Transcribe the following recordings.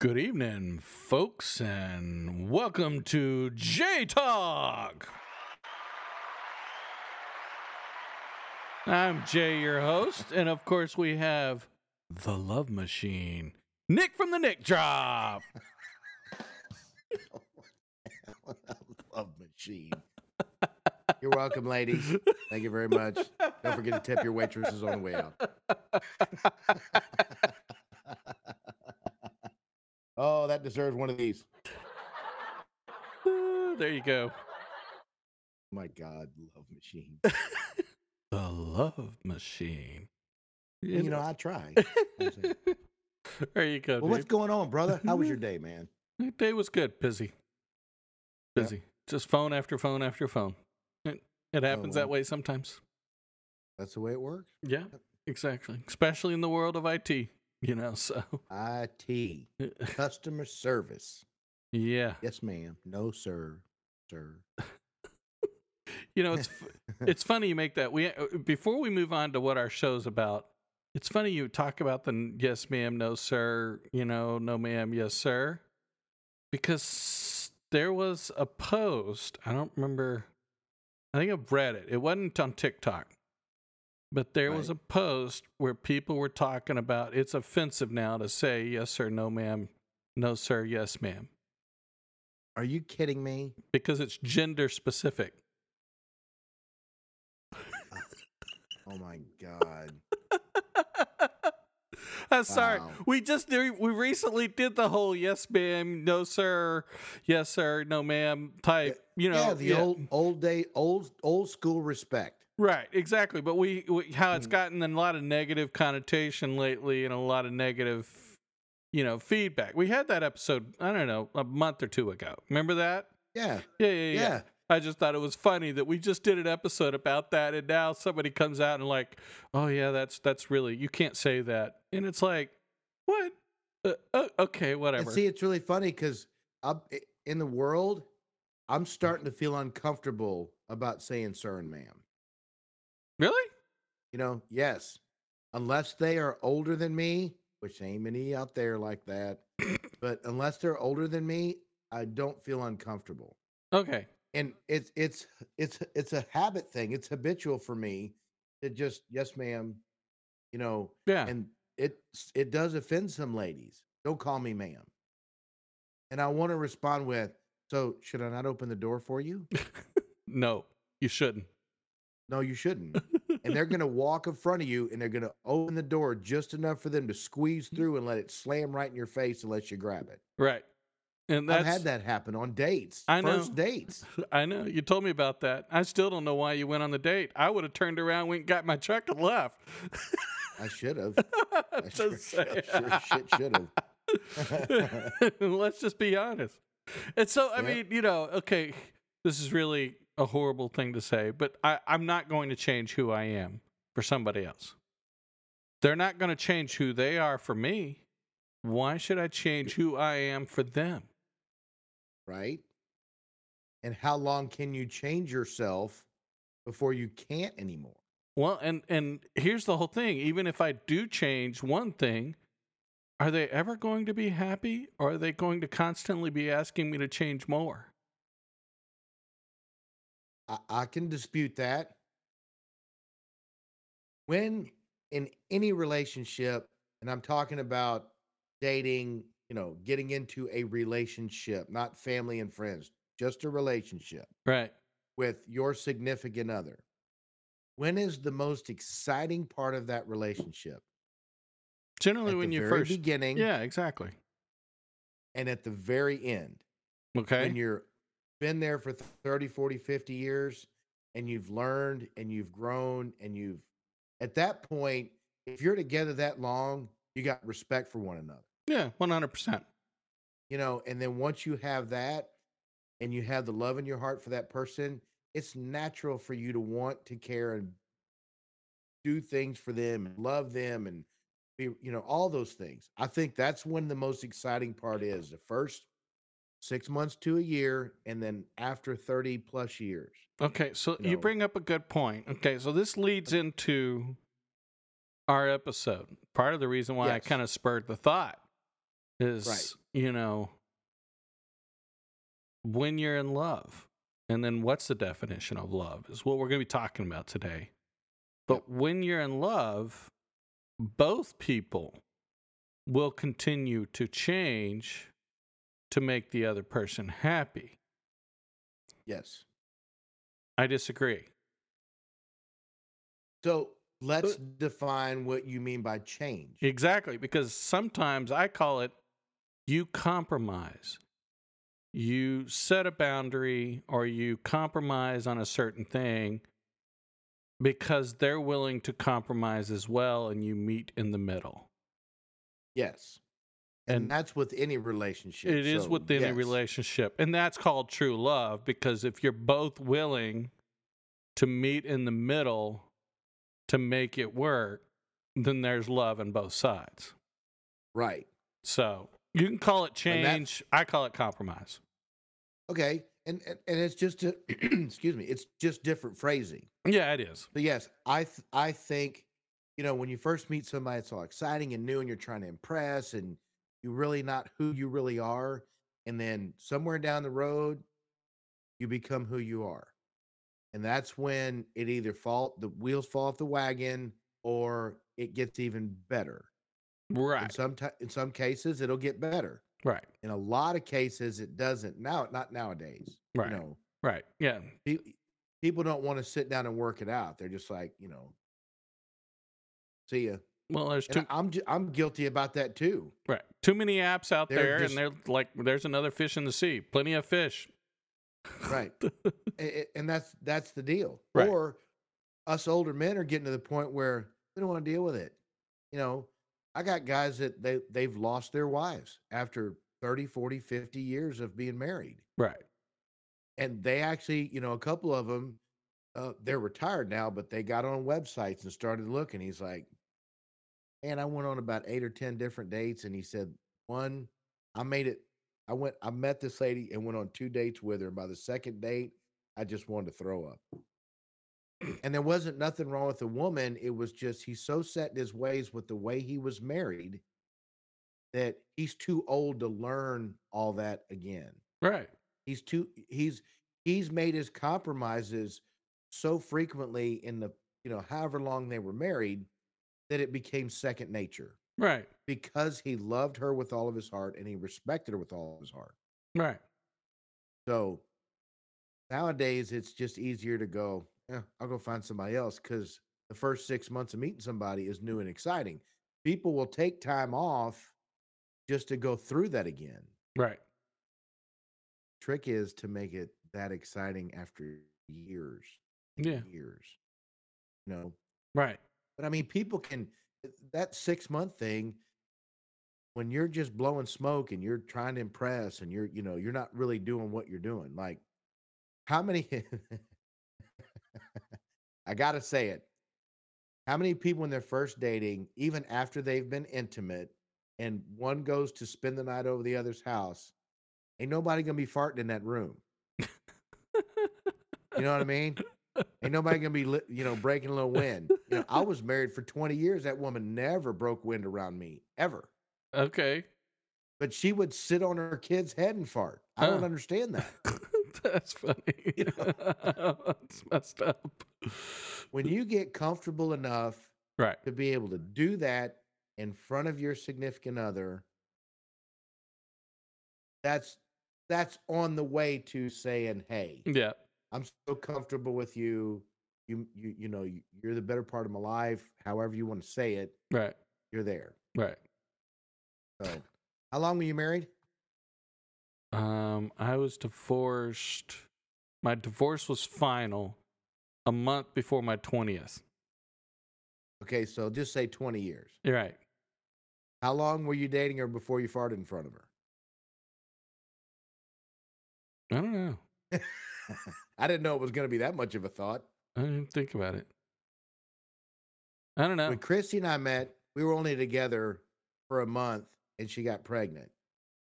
Good evening, folks, and welcome to Jay Talk. I'm Jay, your host, and of course, we have the Love Machine, Nick from the Nick Drop. Love machine. You're welcome, ladies. Thank you very much. Don't forget to tip your waitresses on the way out. oh, that deserves one of these. Ooh, there you go. My God, love machine. The Love Machine. You know, I try. There you go. Well, what's going on, brother? How was your mm-hmm. day, man? My day was good. Busy. Busy. Just phone after phone after phone. It, it oh, happens that way sometimes. That's the way it works. Yeah, exactly. Especially in the world of IT, you know. So, IT, customer service. yeah. Yes, ma'am. No, sir. Sir. You know, it's it's funny you make that. We uh, before we move on to what our show's about. It's funny you talk about the yes ma'am, no sir, you know, no ma'am, yes sir, because there was a post. I don't remember. I think I've read it. It wasn't on TikTok, but there was a post where people were talking about it's offensive now to say yes sir, no ma'am, no sir, yes ma'am, Are you kidding me? because it's gender specific. Oh my God. I'm sorry. Wow. We just we recently did the whole yes ma'am, no sir, yes sir, no ma'am type. You know, yeah, the old old day old old school respect. Right, exactly. But we, we how it's Mm. gotten a lot of negative connotation lately and a lot of negative, you know, feedback. We had that episode. I don't know, a month or two ago. Remember that? Yeah. Yeah, yeah, yeah. Yeah. I just thought it was funny that we just did an episode about that, and now somebody comes out and like, oh yeah, that's that's really you can't say that, and it's like, what? Uh, uh, okay, And whatever. see, it's really funny because in the world, I'm starting to feel uncomfortable about saying sir and ma'am. Really? You know, yes, unless they are older than me, which ain't many out there like that, but unless they're older than me, I don't feel uncomfortable. Okay. And it's it's it's it's a habit thing. It's habitual for me to just yes, ma'am. You know, Yeah. and it it does offend some ladies. Don't call me ma'am. And I want to respond with, so should I not open the door for you? no, you shouldn't. No, you shouldn't. and they're gonna walk in front of you and they're gonna open the door just enough for them to squeeze mm-hmm. through and let it slam right in your face unless you grab it. right. And that's I've had that happen on dates. I know. First dates. I know you told me about that. I still don't know why you went on the date. I would have turned around, went, got my truck, and left. I should have. I sure, sure, sure shit should have. Let's just be honest. And so, I Yeah. mean, you know, okay, this is really a horrible thing to say, but I, I'm not going to change who I am for somebody else. They're not going to change who they are for me. Why should I change who I am for them? right? And how long can you change yourself before you can't anymore? Well, and and here's the whole thing. Even if I do change one thing, are they ever going to be happy or are they going to constantly be asking me to change more? I, I can dispute that. When in any relationship, and I'm talking about dating, you know, getting into a relationship, not family and friends, just a relationship Right. with your significant other. When is the most exciting part of that relationship? Generally At when you first beginning Yeah, exactly. and at the very end. Okay. when you're been there for 30 40 50 years and you've learned and you've grown and you've at that point if you're together that long you got respect for one another yeah, 100%. you know and then once you have that and you have the love in your heart for that person it's natural for you to want to care and do things for them and love them and be you know all those things i think that's when the most exciting part is the first six months to a year and then after 30 plus years Okay, so you you bring up a good point. Okay, so this leads into our episode. Part of the reason why I kind of spurred the thought is, Right. you know, when you're in love. And then what's the definition of love is what we're going to be talking about today. But when you're in love, both people will continue to change to make the other person happy. Yes. I disagree. So let's define what you mean by change. Exactly, because sometimes I call it you compromise. You set a boundary or you compromise on a certain thing because they're willing to compromise as well and you meet in the middle. Yes. And, And that's with any relationship. It is so, within a yes. relationship. And that's called true love because if you're both willing to meet in the middle to make it work, then there's love on both sides. Right. So you can call it change. I call it compromise. Okay. And and, and it's just a, excuse me, it's just different phrasing. Yeah, it is. but yes, I th- I think you know when you first meet somebody, it's all exciting and new, and you're trying to impress, and you're really not who you really are. And then somewhere down the road, you become who you are, and that's when it either fall the wheels fall off the wagon or it gets even better. In Right. some ti- in some cases, it'll get better. Right. In a lot of cases, it doesn't. Now, not nowadays. Right. You know, Right. Yeah. pe- people don't want to sit down and work it out. They're just like, you know, see ya. Well, there's too And I'm I'm guilty about that too. right. Too many apps out They're there, just- and they're like, there's another fish in the sea. Plenty of fish. Right. And that's that's the deal. Right. Or us older men are getting to the point where we don't want to deal with it. You know, I got guys that they they've lost their wives after 30, 40, 50 years of being married. Right. And they actually, you know, a couple of them uh, they're retired now, but they got on websites and started looking. He's like, and I went on about eight or 10 different dates. And he said, one, I made it. I went, I met this lady and went on two dates with her. And by the second date, I just wanted to throw up. And there wasn't nothing wrong with the woman. It was just he's so set in his ways with the way he was married that he's too old to learn all that again. Right. He's too he's he's made his compromises so frequently in the you know however long they were married that it became second nature Right. because he loved her with all of his heart and he respected her with all of his heart. Right. So nowadays it's just easier to go, yeah, I'll go find somebody else because the first six months of meeting somebody is new and exciting. People will take time off just to go through that again. Right. Trick is to make it that exciting after years. Yeah. Years. You know, Right. But I mean, people can that six month thing when you're just blowing smoke and you're trying to impress and you're you know you're not really doing what you're doing. Like, how many? I gotta say it. How many people when they're first dating, even after they've been intimate, and one goes to spend the night over the other's house, ain't nobody gonna be farting in that room. You know what I mean? Ain't nobody gonna be, you know, breaking a little wind. You know, I was married for 20 years. That woman never broke wind around me, ever. Okay. But she would sit on her kid's head and fart. I don't understand that. That's funny. You That's messed up. When you get comfortable enough Right. to be able to do that in front of your significant other, that's that's on the way to saying, "Hey, Yeah. I'm so comfortable with you. You you you know, you- you're the better part of my life. However you want to say it, Right. you're there." Right. So, how long were you married? Um, I was divorced. My divorce was final a month before my 20th. Okay, so just say 20 years. You're right. How long were you dating her before you farted in front of her? I don't know. I didn't know it was going to be that much of a thought. I didn't think about it. I don't know. When Christy and I met, we were only together for a month and she got pregnant.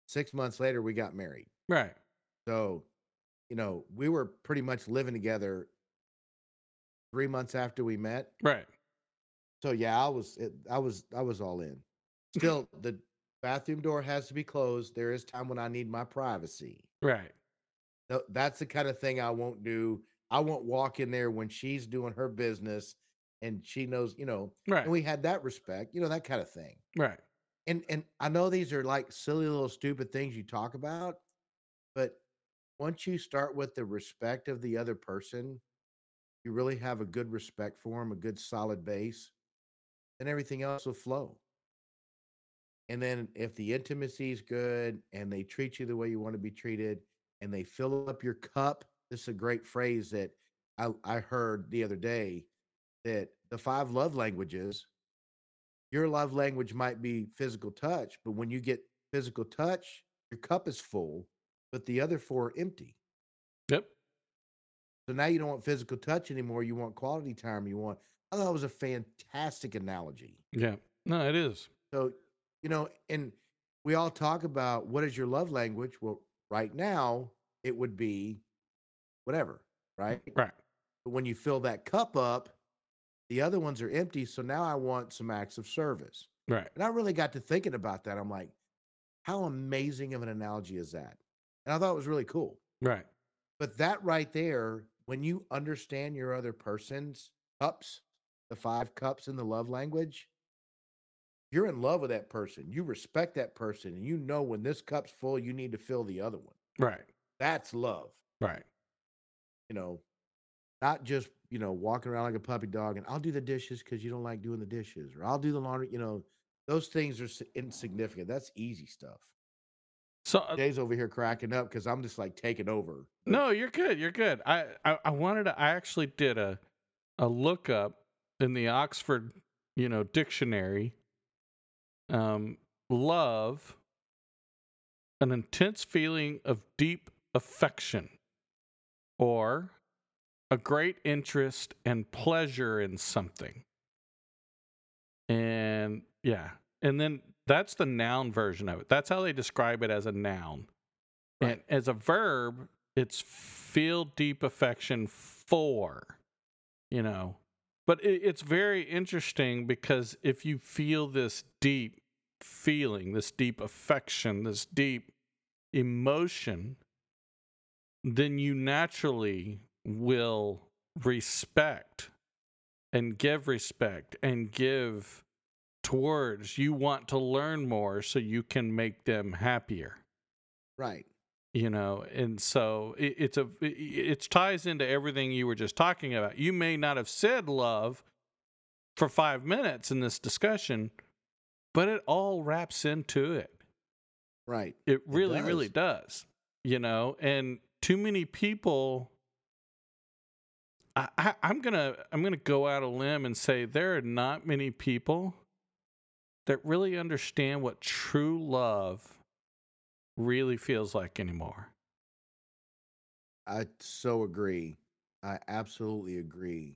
Six months later, we got married. Right. So, you know, we were pretty much living together three months after we met. Right. So yeah, I was, it, I was, I was all in. Still, the bathroom door has to be closed. There is time when I need my privacy. Right. Tho- That's the kind of thing I won't do. I won't walk in there when she's doing her business and she knows, you know, Right. and we had that respect, you know, that kind of thing. right. And and I know these are like silly little stupid things you talk about, but once you start with the respect of the other person, you really have a good respect for them, a good solid base, then everything else will flow. And then if the intimacy is good and they treat you the way you want to be treated and they fill up your cup, this is a great phrase that I, I heard the other day that the five love languages, your love language might be physical touch, but when you get physical touch, your cup is full, but the other four are empty. Yep. So now you don't want physical touch anymore. You want quality time. You want, I thought it was a fantastic analogy. Yeah. No, it is. So, you know, and we all talk about what is your love language? Well, right now it would be whatever, right? Right. But when you fill that cup up, the other ones are empty. So now I want some acts of service. Right. And I really got to thinking about that. I'm like, how amazing of an analogy is that? And I thought it was really cool. Right. But that right there, when you understand your other person's cups, the five cups in the love language, you're in love with that person. You respect that person, and you know when this cup's full, you need to fill the other one. Right. That's love. Right. You know, not just, you know, walking around like a puppy dog and I'll do the dishes because you don't like doing the dishes, or I'll do the laundry. You know, those things are s- insignificant. That's easy stuff. So uh, Jay's over here cracking up because I'm just like taking over. no, you're good. You're good. I, I I wanted to. I actually did a a lookup in the Oxford, you know, dictionary. Um, love, an intense feeling of deep affection, or a great interest and pleasure in something. And yeah, and then that's the noun version of it. That's how they describe it as a noun. And as a verb, it's feel deep affection for, you know. But it, it's very interesting because if you feel this deep feeling, this deep affection, this deep emotion, then you naturally will respect and give respect and give towards you want to learn more so you can make them happier Right. you know and so it, it's a it, it ties into everything you were just talking about you may not have said love for five minutes in this discussion but it all wraps into it Right. it really really does. does you know and too many people I, i'm gonna i'm gonna go out a limb and say there are not many people that really understand what true love really feels like anymore I so agree. I absolutely agree.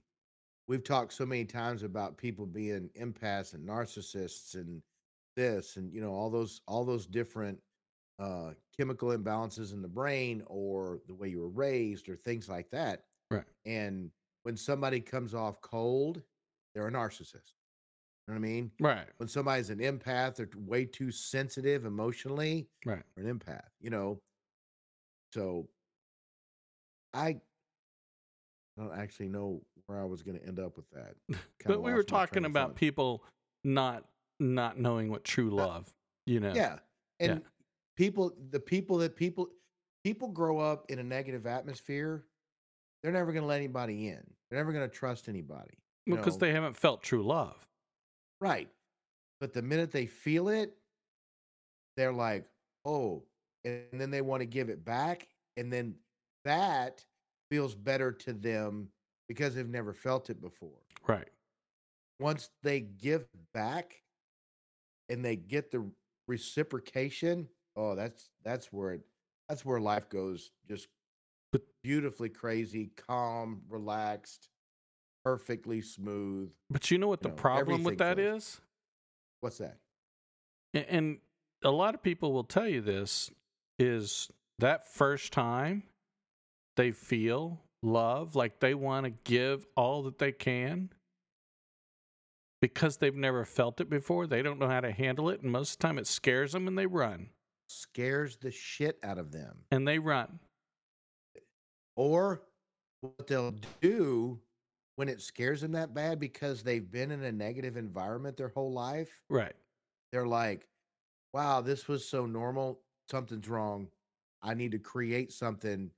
We've talked so many times about people being empaths and narcissists and this and you know all those all those different uh chemical imbalances in the brain or the way you were raised or things like that. Right. And when somebody comes off cold, they're a narcissist. You know what I mean? right When somebody's an empath, they're way too sensitive emotionally, right or an empath, you know. So I don't actually know where I was going to end up with that. But we were lost my train talking about people not not knowing what true love you know Yeah. And Yeah. People the people that people people grow up in a negative atmosphere, they're never going to let anybody in. They're never going to trust anybody. because know. they haven't felt true love Right. But the minute they feel it, they're like, oh, and then they want to give it back. And then that feels better to them because they've never felt it before. right Once they give back and they get the reciprocation, oh, that's that's where it that's where life goes just But- beautifully crazy, calm, relaxed, perfectly smooth. but you know what You the know, problem with that everything is What's that? And a lot of people will tell you this is that first time they feel love like they want to give all that they can because they've never felt it before. They don't know how to handle it, and most of the time it scares them and they run. Scares the shit out of them. And they run. Or what they'll do when it scares them that bad because they've been in a negative environment their whole life, Right. they're like, wow, this was so normal. Something's wrong. I need to create something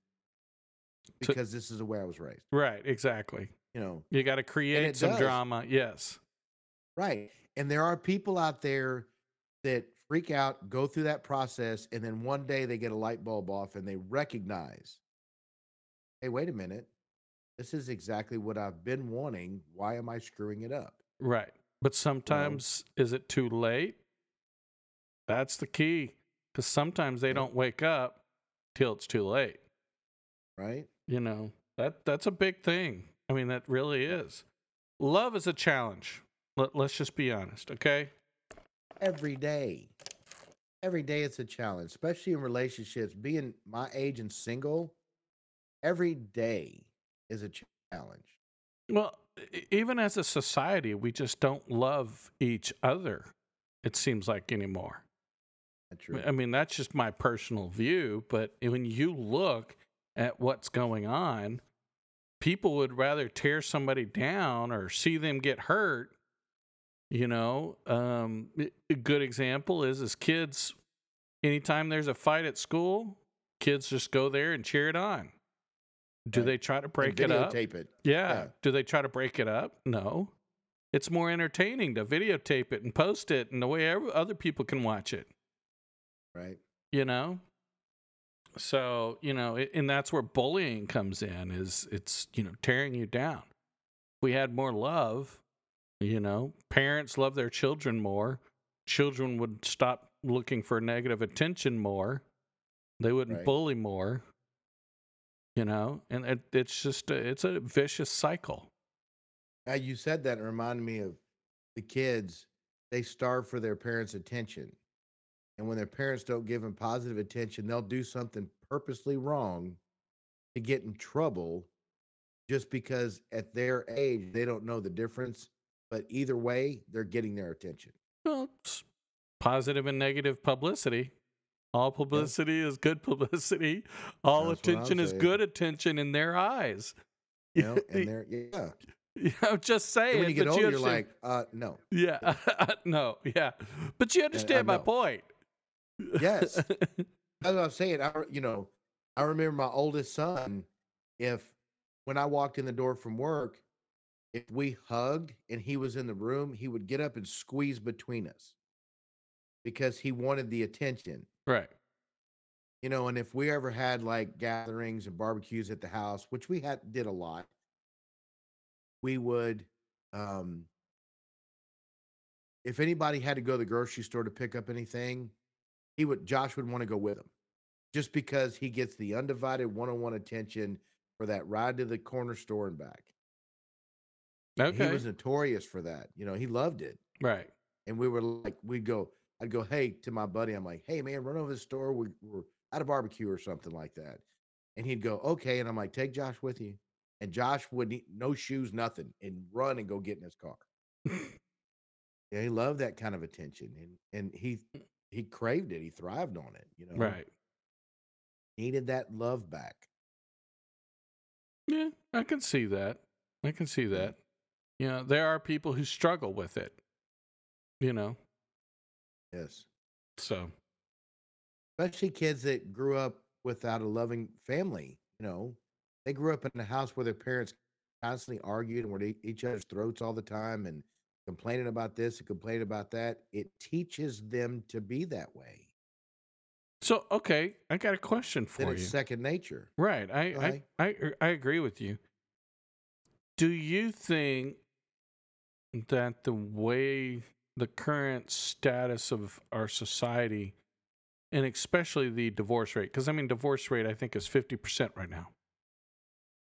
To- because this is the way I was raised. Right. Exactly. You know, You got to create some does. drama. Yes. right. And there are people out there that freak out, go through that process, and then one day they get a light bulb off and they recognize, hey, wait a minute. This is exactly what I've been wanting. Why am I screwing it up? Right. But sometimes, is it too late? That's the key. Because sometimes they don't wake up till it's too late. Right? You know, that that's a big thing. I mean, that really is. Love is a challenge. Let, let's just be honest, okay? Every day. Every day it's a challenge, especially in relationships. Being my age and single, every day is a challenge. Well, even as a society, we just don't love each other, it seems like anymore. True. I mean, that's just my personal view. But when you look at what's going on, people would rather tear somebody down or see them get hurt. You know, um, a- good example is as kids, anytime there's a fight at school, kids just go there and cheer it on. Do Right. they try to break it up? videotape it. Yeah. Yeah. Do they try to break it up? No. It's more entertaining to videotape it and post it and the way other people can watch it, Right. you know? So, you know, and that's where bullying comes in is it's, you know, tearing you down. If we had more love, you know, parents love their children more. Children would stop looking for negative attention more. They wouldn't Right. bully more. You know, and it, it's just a, it's a vicious cycle. Now you said that and reminded me of the kids. They starve for their parents' attention, and when their parents don't give them positive attention, they'll do something purposely wrong to get in trouble, just because at their age they don't know the difference. But either way, they're getting their attention. Well, positive and negative publicity. All publicity is good publicity. All That's attention is saying. good attention in their eyes. You know, and they're yeah. Yeah, I'm just saying. And when you get older, you're like, uh, no, yeah, no, yeah, but you understand my know. point. Yes. That's what I'm saying. I, you know, I remember my oldest son. If when I walked in the door from work, if we hugged and he was in the room, he would get up and squeeze between us because he wanted the attention. right. You know, and if we ever had like gatherings and barbecues at the house, which we had did a lot, we would um if anybody had to go to the grocery store to pick up anything, he would Josh would want to go with him. Just because he gets the undivided one-on-one attention for that ride to the corner store and back. And Okay. He was notorious for that. You know, he loved it. right. And we were like, we'd go, I'd go, hey, to my buddy, I'm like, hey man, run over to the store. We, we're at a barbecue or something like that. And he'd go, okay. And I'm like, take Josh with you. And Josh would need no shoes, nothing, and run and go get in his car. yeah, he loved that kind of attention. And and he mm. he craved it. He thrived on it, you know. Right. Needed that love back. Yeah, I can see that. I can see that. You know, there are people who struggle with it. You know, Yes. so Especially kids that grew up without a loving family, you know. They grew up in a house where their parents constantly argued and were at each other's throats all the time and complaining about this and complaining about that. It teaches them to be that way. so okay. I got a question for it's you. second nature. Right. I, I. I er, I agree with you. Do you think that the way the current status of our society and especially the divorce rate because I mean divorce rate I think is 50% right now.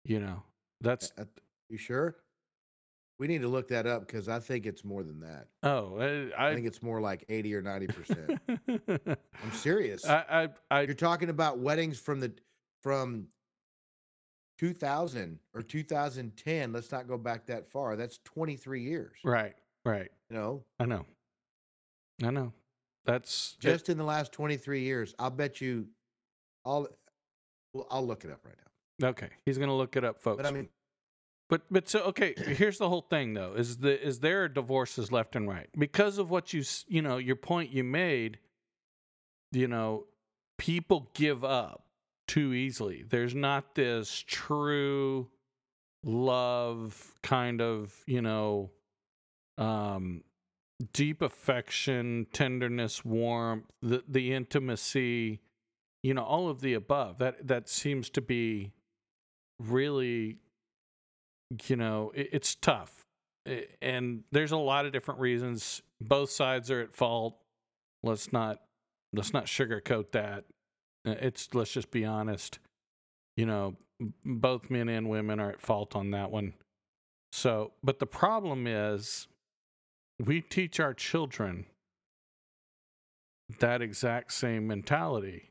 You know. That's Uh, You sure? We need to look that up because I think it's more than that. oh, I I think it's more like 80 or 90%. I I'm serious. I I, I You're talking about weddings from the from 2000 or 2010. Let's not go back that far. That's 23 years. right. Right. You know, I know. I know. That's it- just in the last 23 years, I'll bet you I'll I'll look it up right now. okay. He's gonna look it up, folks. But I mean, But but so okay, here's the whole thing though: is the is there divorces left and right because of what you you know your point you made. You know, people give up too easily. There's not this true love kind of you know um deep affection tenderness warmth the the intimacy you know all of the above. That that seems to be really you know it, it's tough. And there's a lot of different reasons. Both sides are at fault. Let's not let's not sugarcoat that Uh, it's let's just be honest you know both men and women are at fault on that one so but the problem is we teach our children that exact same mentality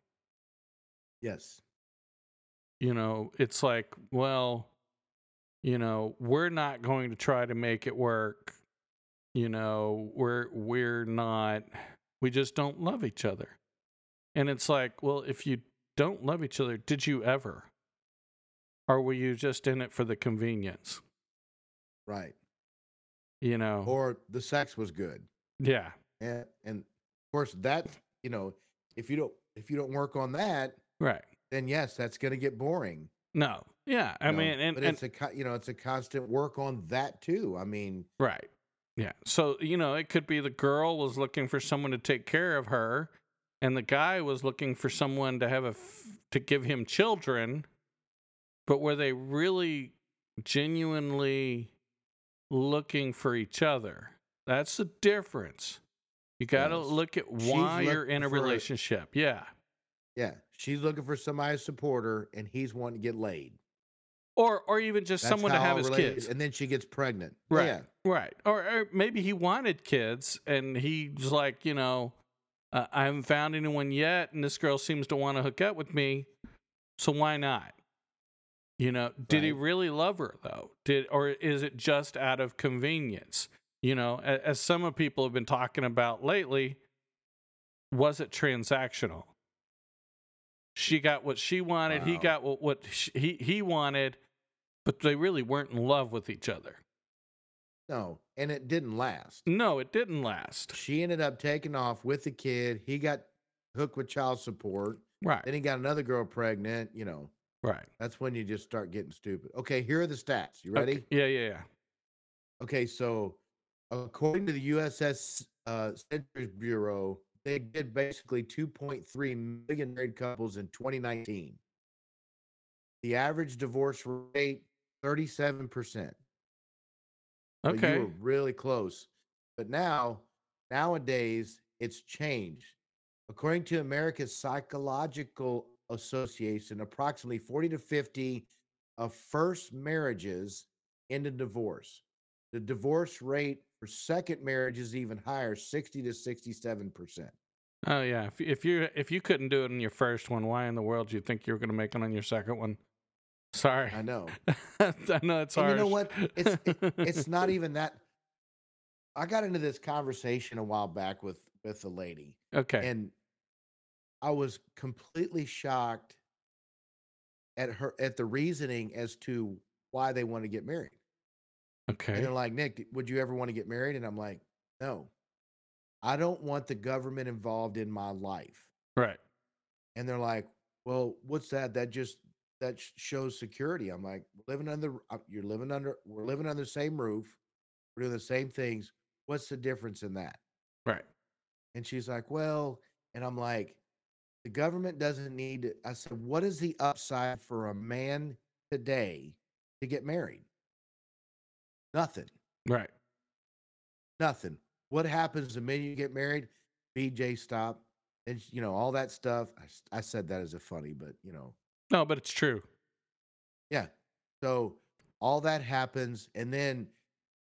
yes. you know, it's like, well, you know, we're not going to try to make it work. You know, we're we're not we just don't love each other. And it's like, well, if you don't love each other, did you ever? Or were you just in it for the convenience? Right. You know. Or the sex was good. yeah. And and of course that, you know, if you don't if you don't work on that, Right. then yes, that's going to get boring. No. Yeah. I you know, mean and, but and it's a you know, it's a constant work on that too. I mean, Right. Yeah. So, you know, it could be the girl was looking for someone to take care of her and the guy was looking for someone to have a f- to give him children, but were they really genuinely looking for each other? That's the difference. You got to Yes. look at why you're in a for a- relationship. Yeah. yeah, she's looking for somebody to support her and he's wanting to get laid. Or or even just That's someone to have his kids. And then she gets pregnant. Right. Yeah. Right. Or, or maybe he wanted kids and he's like, you know, uh, I haven't found anyone yet, and this girl seems to want to hook up with me. So why not? You know, did he really love her though? Did or is it just out of convenience? You know, as, as some of people have been talking about lately, was it transactional? She got what she wanted. He got what what sh he he wanted, but they really weren't in love with each other. No, and it didn't last. No, it didn't last. She ended up taking off with the kid. He got hooked with child support. Right. Then he got another girl pregnant. You know, Right. that's when you just start getting stupid. Okay, here are the stats. You Okay, ready? Yeah, yeah, yeah. Okay, so according to the USS uh, Census Bureau, they did basically 2.3 million married couples in 2019. The average divorce rate 37%. Okay. you were really close. But now, nowadays, it's changed. According to America's Psychological Association, approximately 40 to 50 of first marriages end in divorce. The divorce rate for second marriage is even higher, 60 to 67%. Oh yeah. If if you if you couldn't do it in your first one, why in the world do you think you were going to make it on your second one? Sorry. I know. I know it's hard. you know what? It's it, it's not even that. I got into this conversation a while back with with a lady, okay. and I was completely shocked at her at the reasoning as to why they want to get married. Okay, and they're like, Nick, would you ever want to get married? And I'm like, no, I don't want the government involved in my life. Right. And they're like, well, what's that? That just that shows security. I'm like, living under uh, you're living under we're living under the same roof. We're doing the same things. What's the difference in that? Right. And she's like, well, and I'm like, the government doesn't need to. I said, what is the upside for a man today to get married? Nothing. Right. Nothing. What happens the minute you get married? BJ stop. And you know, all that stuff. I, I said that as a funny, but you know, No, but it's true. yeah. So all that happens, and then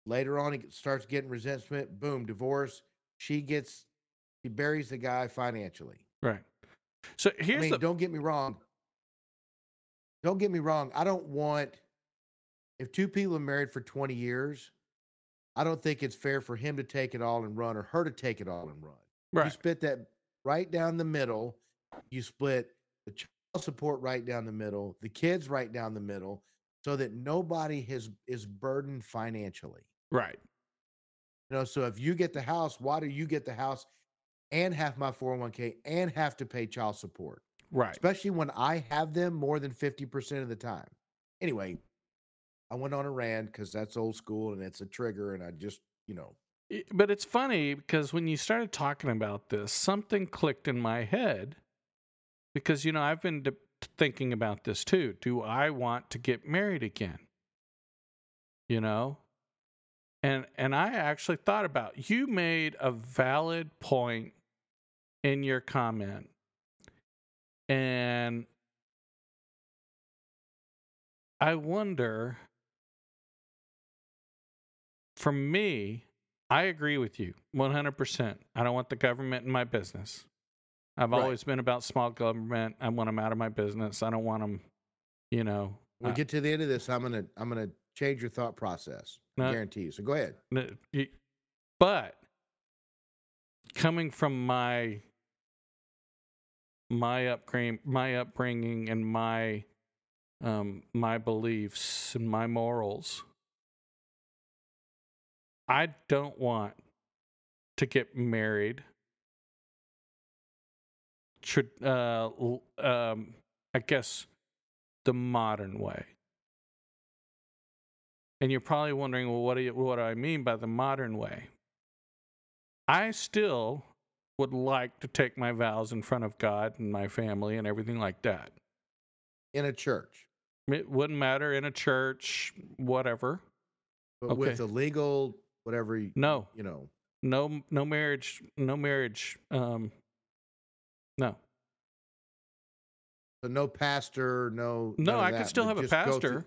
later on, he starts getting resentment. Boom, divorce. She gets, she buries the guy financially. Right. So here's I mean, the don't get me wrong. Don't get me wrong. I don't want if two people are married for 20 years, I don't think it's fair for him to take it all and run or her to take it all and run. You Right. split that right down the middle. You split the child support right down the middle, the kids right down the middle, so that nobody has is burdened financially. Right. You know, so if you get the house, why do you get the house and have my 401k and have to pay child support? Right. Especially when I have them more than 50% of the time. Anyway, I went on a rant because that's old school and it's a trigger, and I just, you know, But it's funny because when you started talking about this, something clicked in my head because you know I've been de- thinking about this too. Do I want to get married again? You know, and and I actually thought about you made a valid point in your comment, and I wonder. For me, I agree with you 100%. I don't want the government in my business. I've Right. always been about small government. I want them out of my business. I don't want them, you know. we'll uh, get to the end of this. I'm gonna I'm gonna change your thought process. I guarantee you. So go ahead. But coming from my my upbringing, my upbringing, and my um, my beliefs and my morals, I don't want to get married. Uh, um, I guess the modern way. And you're probably wondering, well, what do you, what do I mean by the modern way? I still would like to take my vows in front of God and my family and everything like that. In a church, It wouldn't matter in a church, whatever. but with a legal whatever you, No, you know. no, no marriage, no marriage. Um, no, So no pastor, no. no, I could still have a go through- pastor,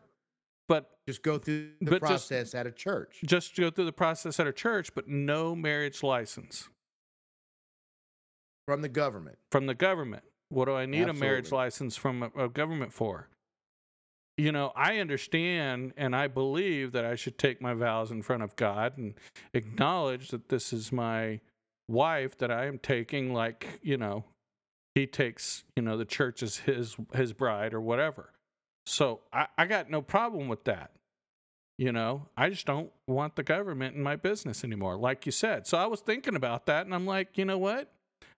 but Just go through the But just- process at a church. just go through the process at a church, but no marriage license from the government. from the government. What do I need a marriage license from a, a government for? You know, I understand and I believe that I should take my vows in front of God and acknowledge that this is my wife that I am taking like, you know, he takes, you know, the church as his his bride or whatever. So I, I got no problem with that. You know, I just don't want the government in my business anymore, like you said. So I was thinking about that and I'm like, you know what?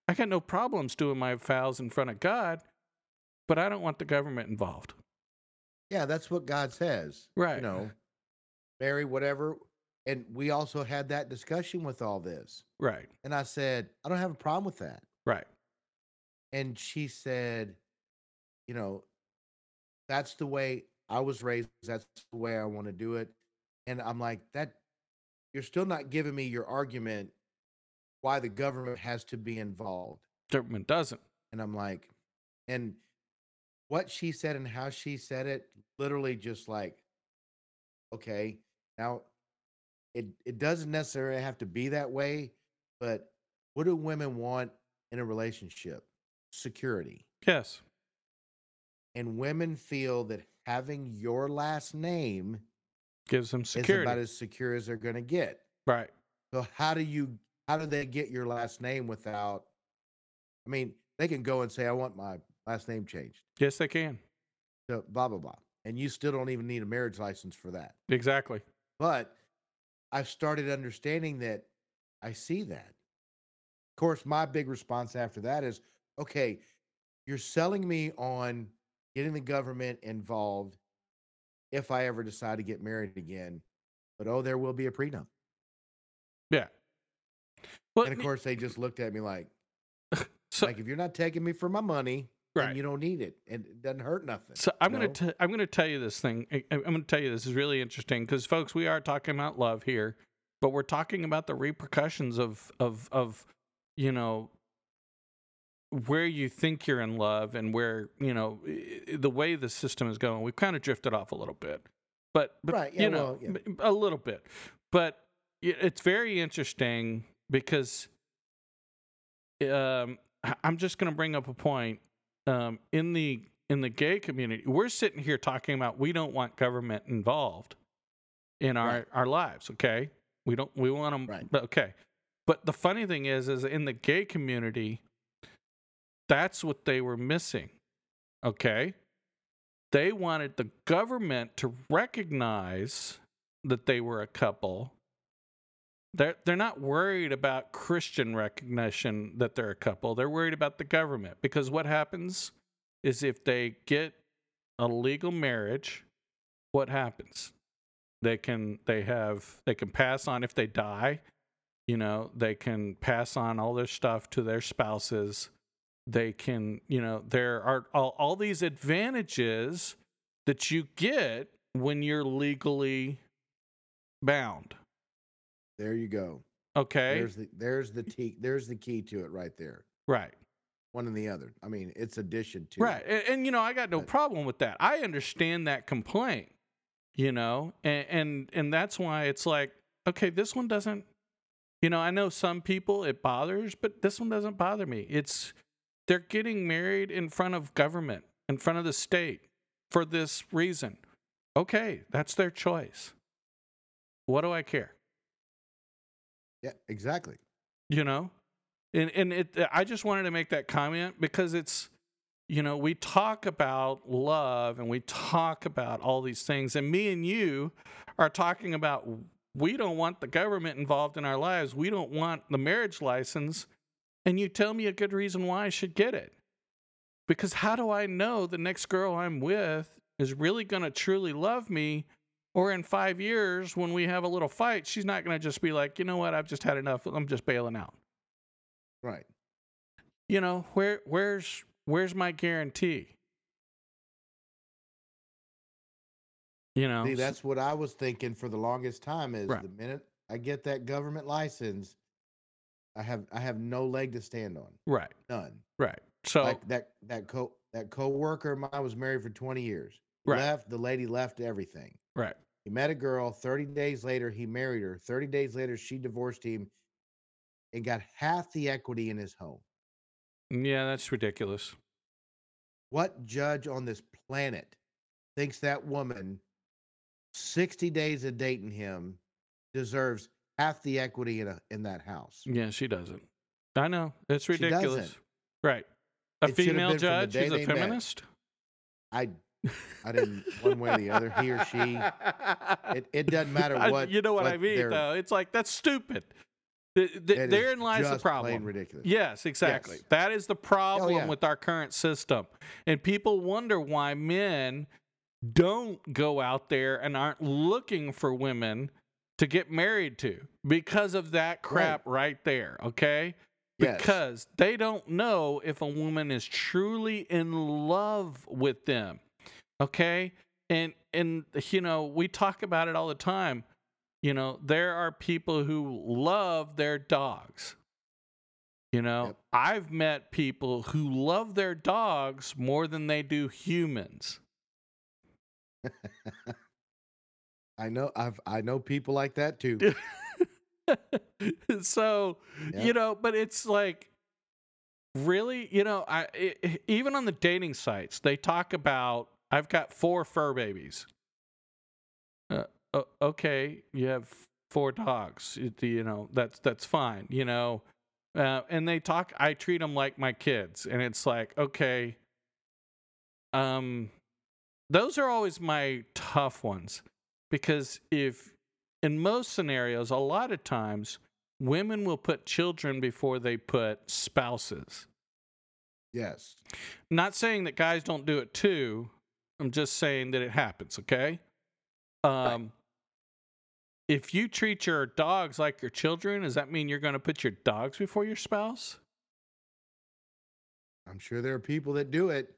I got no problems doing my vows in front of God, but I don't want the government involved. Yeah, that's what God says. Right. You know, marry whatever. And we also had that discussion with all this. Right. And I said, I don't have a problem with that. Right. And she said, you know, that's the way I was raised. That's the way I want to do it. And I'm like, that you're still not giving me your argument why the government has to be involved. Government doesn't. And I'm like, and what she said and how she said it, literally just like, okay, now it it doesn't necessarily have to be that way, but what do women want in a relationship? Security. Yes. And women feel that having your last name Gives them is security. about as secure as they're going to get. right. So how do you how do they get your last name without I mean, they can go and say I want my last name changed. Yes, they can. to blah blah blah and you still don't even need a marriage license for that Exactly. but i've started understanding that i see that of course my big response after that is okay you're selling me on getting the government involved if i ever decide to get married again but oh there will be a prenup Yeah. Well, and of course they just looked at me like so, like if you're not taking me for my money right. you don't need it and it doesn't hurt nothing So I'm gonna t- I'm gonna tell you this thing. I, I'm gonna tell you this is really interesting because folks, we are talking about love here, but we're talking about the repercussions of of of you know where you think you're in love and where you know the way the system is going. We've kind of drifted off a little bit, but but Right, yeah, you know well, yeah. a little bit, but it's very interesting because um, I'm just gonna bring up a point um, in the in the gay community, we're sitting here talking about we don't want government involved in our, Right. our lives, okay? We don't. We want them. Right. Okay. But the funny thing is, is in the gay community, that's what they were missing. Okay. They wanted the government to recognize that they were a couple. They're, they're not worried about Christian recognition that they're a couple. They're worried about the government because what happens is if they get a legal marriage, what happens? They can they have they can pass on if they die, you know, they can pass on all their stuff to their spouses. They can, you know, there are all, all these advantages that you get when you're legally bound. There you go. Okay? There's the there's the key there's the key to it right there. right. One and the other. I mean, it's addition to Right. And, and, you know, I got no problem with that. I understand that complaint, you know, and, and and that's why it's like, okay, this one doesn't you know, I know some people it bothers, but this one doesn't bother me. It's they're getting married in front of government, in front of the state for this reason. Okay, that's their choice. What do I care? Yeah, exactly. you know and and it i just wanted to make that comment because it's you know we talk about love and we talk about all these things and me and you are talking about we don't want the government involved in our lives we don't want the marriage license and you tell me a good reason why i should get it. Because how do i know the next girl i'm with is really going to truly love me or in five years when we have a little fight she's not going to just be like you know what? I've just had enough. I'm just bailing out. Right. you know where where's where's my guarantee? You know See, that's what I was thinking for the longest time is Right. the minute I get that government license, I have I have no leg to stand on. right None. right so like that that co that co-worker of mine was married for 20 years. Right. Left, the lady left everything. right He met a girl, 30 days later he married her. 30 days later she divorced him and got half the equity in his home. yeah that's ridiculous What judge on this planet thinks that woman 60 days of dating him deserves half the equity in a, in that house? yeah she doesn't i know it's She ridiculous right a It female the judge is a they met. feminist I I didn't one way or the other, he or she. It, it doesn't matter I- what you know what, i mean though it's like that's stupid Th- th- it is therein lies the problem ridiculous. Yes, exactly. Yes. That is the oh, problem yeah. with our current system. And people wonder why men don't go out there and aren't looking for women to get married to because of that crap right, there, okay? Yes. Because they don't know if a woman is truly in love with them. Okay? And and you know, we talk about it all the time. You know, there are people who love their dogs. You know, Yep. I've met people who love their dogs more than they do humans. I know I've I know people like that too. so, you know, but it's like really, you know, I i i- even on the dating sites, they talk about I've got four fur babies. Uh, okay, you have four dogs. You know, that's that's fine, you know. Uh, and they talk I treat them like my kids and it's like, okay, um those are always my tough ones because if in most scenarios a lot of times women will put children before they put spouses yes. not saying that guys don't do it too i'm just saying that it happens okay um if you treat your dogs like your children does that mean you're going to put your dogs before your spouse I'm sure there are people that do it.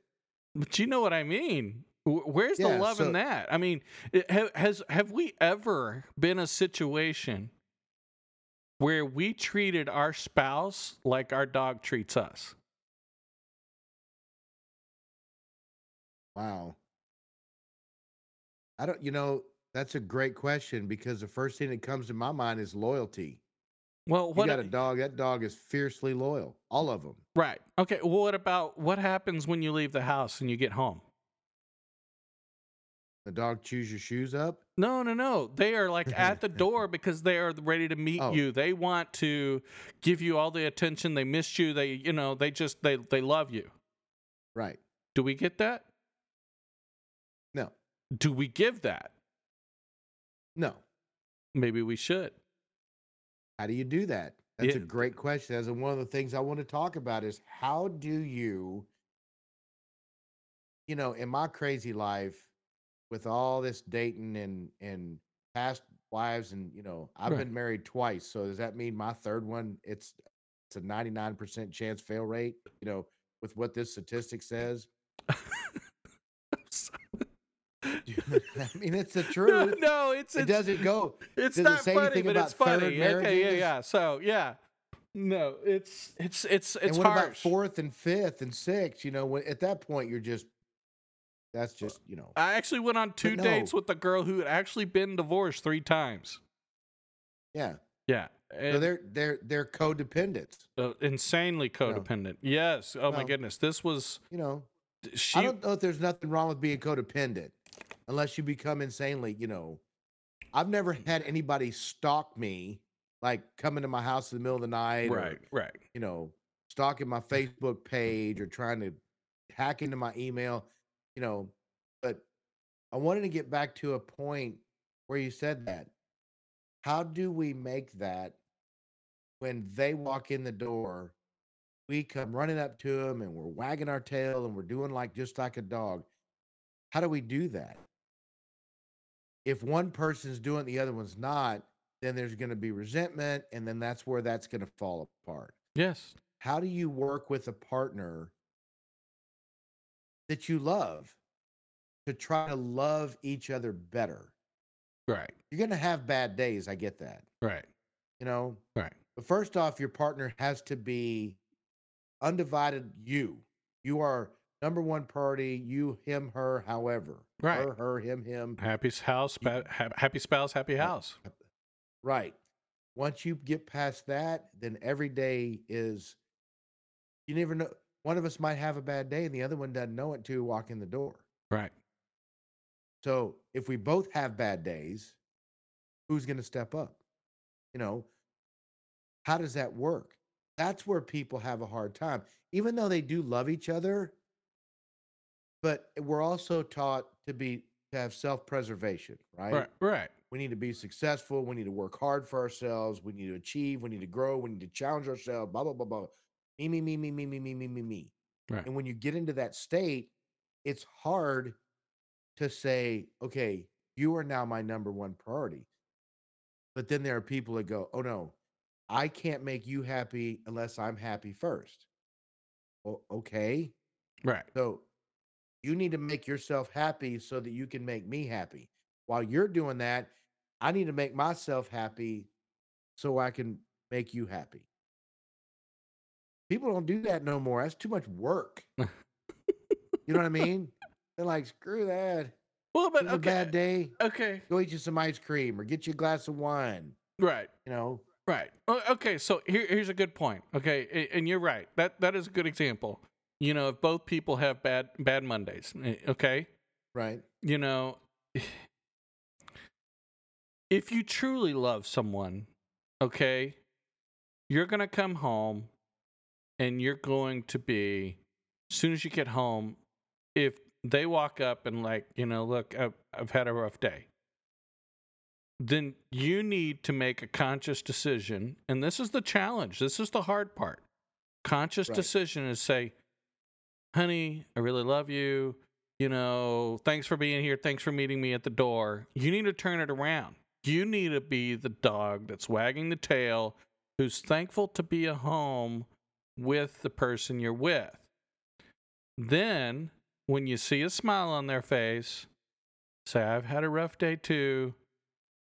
But you know what I mean. Wh- Where's the Yeah, love in that? I mean, it, ha- has have we ever been a situation where we treated our spouse like our dog treats us? Wow. I don't you know, that's a great question because the first thing that comes to my mind is loyalty. Well, You got a dog, that dog is fiercely loyal. All of them. right. Okay. Well, what about what happens when you leave the house and you get home? The dog chews your shoes up. No, no, no. They are like at the door because they are ready to meet Oh. you. They want to give you all the attention. They missed you. They, you know, they just they they love you. Right. Do we get that? No. Do we give that? No. Maybe we should. How do you do that? That's a great question. As one of the things I want to talk about is how do you, you know, in my crazy life, with all this dating and and past wives, and you know, I've Right. been married twice. So does that mean my third one? It's it's a ninety nine percent chance fail rate. You know, with what this statistic says. I mean, it's the truth. no, it's It doesn't go. it's does it not say funny, but it's funny. Okay, yeah, yeah. So yeah, no, it's it's it's it's and what about fourth and fifth and sixth? You know, when, at that point, you're just that's just you know, I actually went on two dates with a girl who had actually been divorced three times. yeah. Yeah, So they're they're they're codependents. uh, insanely codependent. Yes. Oh my goodness, this was You know, she. I don't know if there's nothing wrong with being codependent, unless you become insanely. You know, I've never had anybody stalk me, like coming to my house in the middle of the night, or, right, right. you know, stalking my Facebook page or trying to hack into my email, you know. But I wanted to get back to a point where you said that. How do we make that when they walk in the door? We come running up to them and we're wagging our tail and we're doing like just like a dog. How do we do that? If one person's doing it, the other one's not, then there's going to be resentment, and then that's where that's going to fall apart Yes. how do you work with a partner that you love to try to love each other better Right. you're going to have bad days i get that Right. you know Right. but first off your partner has to be undivided you you are number one priority you him her however Right. her her him him Happy house, You- happy spouse, happy house. right once you get past that then every day is you never know one of us might have a bad day and the other one doesn't know it to walk in the door Right. So if we both have bad days, who's going to step up? You know, how does that work? That's where people have a hard time, even though they do love each other. But eh, we're also taught to be to have self preservation, right? Right. Right. We need to be successful. We need to work hard for ourselves. We need to achieve. We need to grow. We need to challenge ourselves. Blah blah blah blah. Me me me me me me me me me me. Right. And when you get into that state, it's hard to say, okay, you are now my number one priority. But then there are people that go, oh no, I can't make you happy unless I'm happy first. Well, okay. Right. So you need to make yourself happy so that you can make me happy. While you're doing that, I need to make myself happy so I can make you happy. People don't do that no more. That's too much work. you know what I mean? They're like, screw that. Well, but It's a okay. bad day. Okay. Go eat you some ice cream or get you a glass of wine. Right. You know, Right. Okay. So here, here's a good point. Okay, and you're right. That that is a good example. You know, if both people have bad bad Mondays, eh, okay. right? You know, if you truly love someone, okay, you're gonna come home, and you're going to be, as soon as you get home, if they walk up and like, you know, look, I've, I've had a rough day then you need to make a conscious decision. And this is the challenge. This is the hard part. Conscious Right. decision is say, honey, I really love you. You know, thanks for being here. Thanks for meeting me at the door. You need to turn it around. You need to be the dog that's wagging the tail, who's thankful to be at home with the person you're with. Then, when you see a smile on their face, say, I've had a rough day too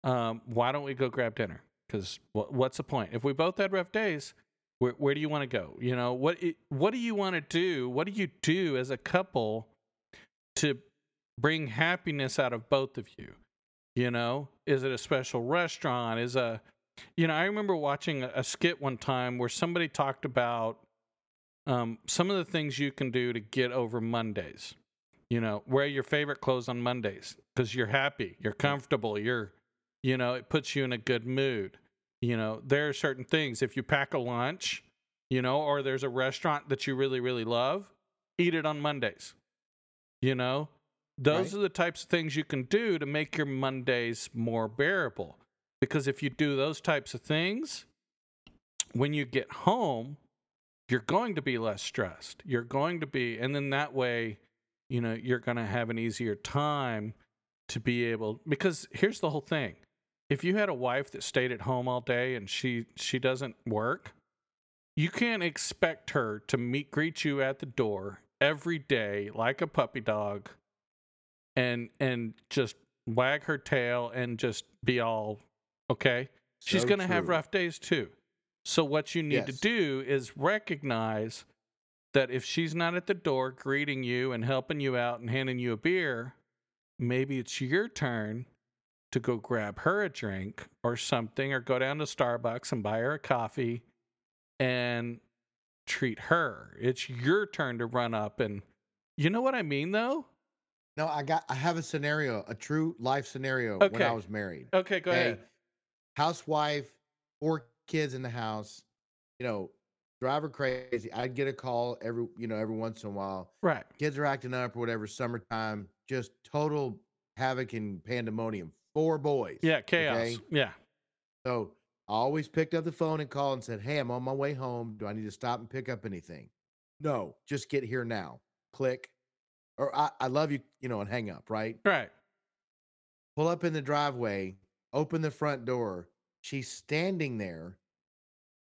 um, why don't we go grab dinner? Because what, what's the point? If we both had rough days, where, where do you want to go? You know, what what do you want to do? What do you do as a couple to bring happiness out of both of you? You know, is it a special restaurant? Is a, you know, I remember watching a, a skit one time where somebody talked about um, some of the things you can do to get over Mondays. You know, wear your favorite clothes on Mondays because you're happy, you're comfortable, you're, you know, it puts you in a good mood. You know, there are certain things. If you pack a lunch, you know, or there's a restaurant that you really, really love, eat it on Mondays. You know, those Right. are the types of things you can do to make your Mondays more bearable. Because if you do those types of things, when you get home, you're going to be less stressed. You're going to be, and then that way, you know, you're going to have an easier time to be able. Because here's the whole thing: if you had a wife that stayed at home all day and she she doesn't work, you can't expect her to meet greet you at the door every day like a puppy dog, and and just wag her tail and just be all okay. She's going to have rough days too. So what you need to do is recognize that if she's not at the door greeting you and helping you out and handing you a beer, maybe it's your turn to go grab her a drink or something or go down to Starbucks and buy her a coffee and treat her. It's your turn to run up and you know what I mean though? No, I got. I have a scenario, a true life scenario when I was married. Okay, go okay? ahead. Housewife, four kids in the house. You know, drive her crazy. I'd get a call every, you know, every once in a while. Right. Kids are acting up or whatever. Summertime, just total havoc and pandemonium. Four boys. Yeah, chaos. okay? Yeah. So I always picked up the phone and called and said, Hey, I'm on my way home. Do I need to stop and pick up anything? No, just get here now. Click. Or I, I love you, you know, and hang up, right? Right. Pull up in the driveway, open the front door. She's standing there,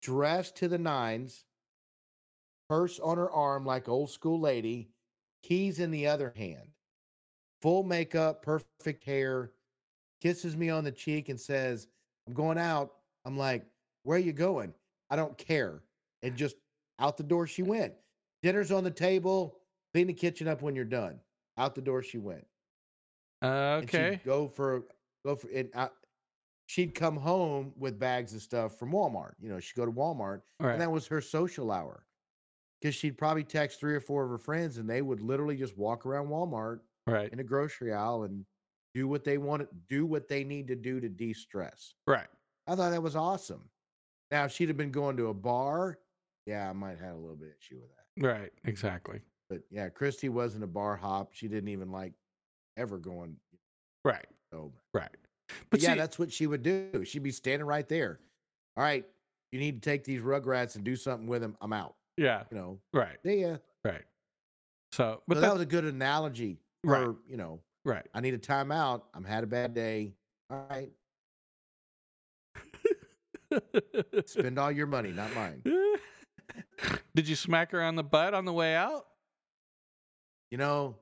dressed to the nines, purse on her arm like old school lady, keys in the other hand, full makeup, perfect hair, kisses me on the cheek and says, I'm going out. I'm like, Where are you going? I don't care. And just out the door she went. Dinner's on the table. Clean the kitchen up when you're done. Out the door she went. Uh, okay. go for go for and I, she'd come home with bags of stuff from Walmart. You know, she'd go to Walmart, Right. and that was her social hour. Because she'd probably text three or four of her friends, and they would literally just walk around Walmart right. in a grocery aisle and do what they want, to do what they need to do to de-stress. Right. I thought that was awesome. Now, if she'd have been going to a bar, yeah, I might have had a little bit of issue with that. Right. Exactly. But yeah, Christy wasn't a bar hop. She didn't even like ever going. Right. So Right. But But yeah, see, that's what she would do. She'd be standing right there. All right, you need to take these rugrats and do something with them. I'm out. yeah. You know, Right. Yeah. Right. So, But but that that, was a good analogy. For, Right. You know, right. I need a timeout. I'm had a bad day. All right, spend all your money, not mine. Did you smack her on the butt on the way out? You know,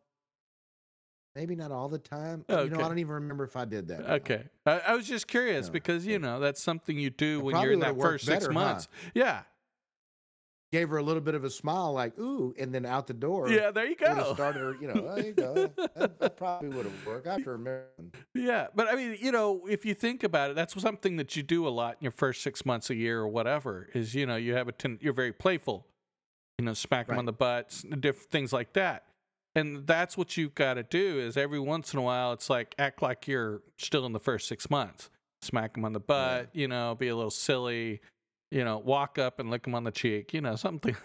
maybe not all the time. You know, I don't even remember if I did that. Okay. I, I was just curious No, because, you okay. know, that's something you do It when you're in that first six better, huh? months. Yeah. Gave her a little bit of a smile, like ooh, and then out the door. Yeah. There you go. started her, you know, there you go. That, that probably would have worked. I have to remember. Yeah, but I mean, you know, if you think about it, that's something that you do a lot in your first six months a year or whatever. Is you know you have a ten- you're very playful, you know, smack them on the butts, different things like that, and that's what you've got to do. Is every once in a while, it's like act like you're still in the first six months, smack them on the butt, you know, be a little silly, you know, walk up and lick them on the cheek, you know, something,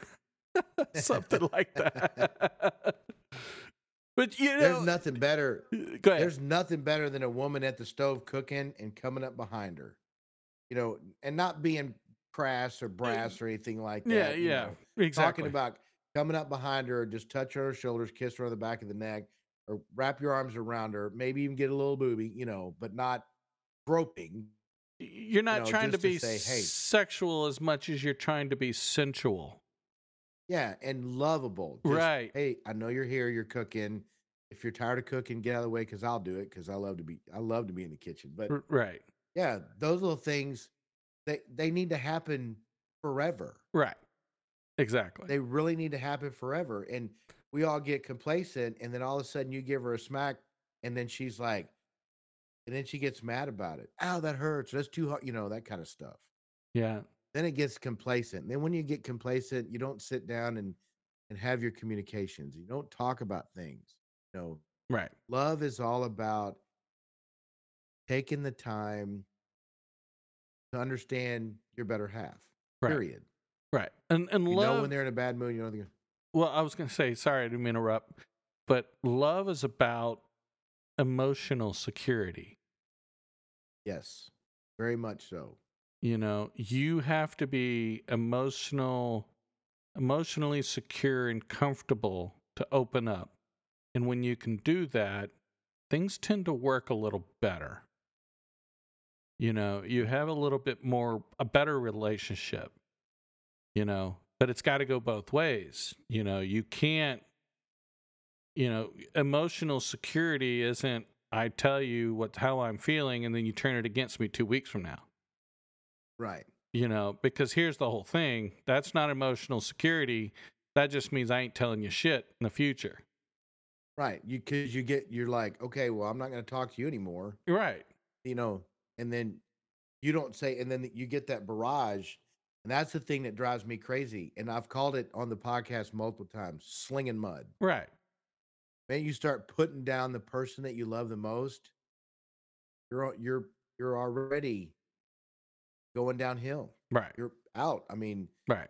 something like that. But you know, There's nothing better. go ahead. There's nothing better than a woman at the stove cooking and coming up behind her, you know, and not being crass or brass or anything like that. yeah, yeah, know. exactly. Talking about coming up behind her, just touch her on her shoulders, kiss her on the back of the neck, or wrap your arms around her, maybe even get a little booby, you know, but not groping. you're not know, trying to just to be say, "Hey." sexual as much as you're trying to be sensual. Yeah, and lovable. Just, Right. Hey, I know you're here. You're cooking. If you're tired of cooking, get out of the way because I'll do it because I love to be. I love to be in the kitchen. But right. yeah, those little things, they they need to happen forever. Right. Exactly. They really need to happen forever. And we all get complacent, and then all of a sudden you give her a smack, and then she's like, and then she gets mad about it. Ow, that hurts. That's too hard. You know that kind of stuff. yeah. Then it gets complacent. And then when you get complacent, you don't sit down and and have your communications. You don't talk about things. You know, Right. love is all about taking the time to understand your better half. Right. Period. Right. And and You love know when they're in a bad mood. You know they Well, I was going to say, sorry, I didn't mean to interrupt, but love is about emotional security. Yes, very much so. You know, you have to be emotional, emotionally secure and comfortable to open up. And when you can do that, things tend to work a little better. You know, you have a little bit more, a better relationship, you know, but it's got to go both ways. You know, you can't, you know, emotional security isn't, I tell you what, how I'm feeling, and then you turn it against me two weeks from now Right. you know because here's the whole thing that's not emotional security that just means i ain't telling you shit in the future Right. You because you get you're like, okay, well, I'm not going to talk to you anymore. right You know, and then you don't say, and then you get that barrage, and that's the thing that drives me crazy. And I've called it on the podcast multiple times, slinging mud. right Man, you start putting down the person that you love the most, you're you're you're already going downhill. right You're out. I mean, right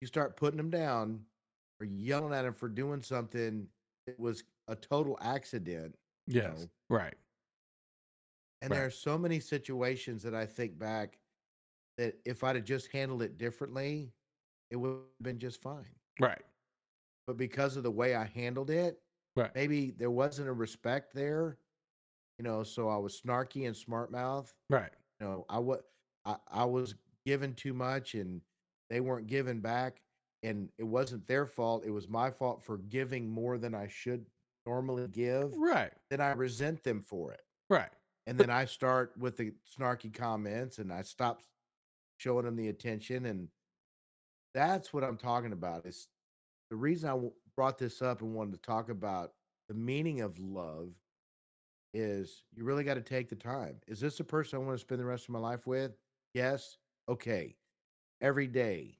you start putting them down or yelling at them for doing something that was a total accident. you yes know. right And Right. there are so many situations that I think back that if I'd have just handled it differently, it would have been just fine. right But because of the way I handled it, Right. maybe there wasn't a respect there, you know. So I was snarky and smart mouth. right You know, I was I, I was given too much, and they weren't given back. And it wasn't their fault; it was my fault for giving more than I should normally give. right Then I resent them for it. right and then I start with the snarky comments and I stop showing them the attention and that's what I'm talking about is the reason I w- brought this up and wanted to talk about the meaning of love is you really got to take the time. Is this a person I want to spend the rest of my life with? Yes. Okay. Every day,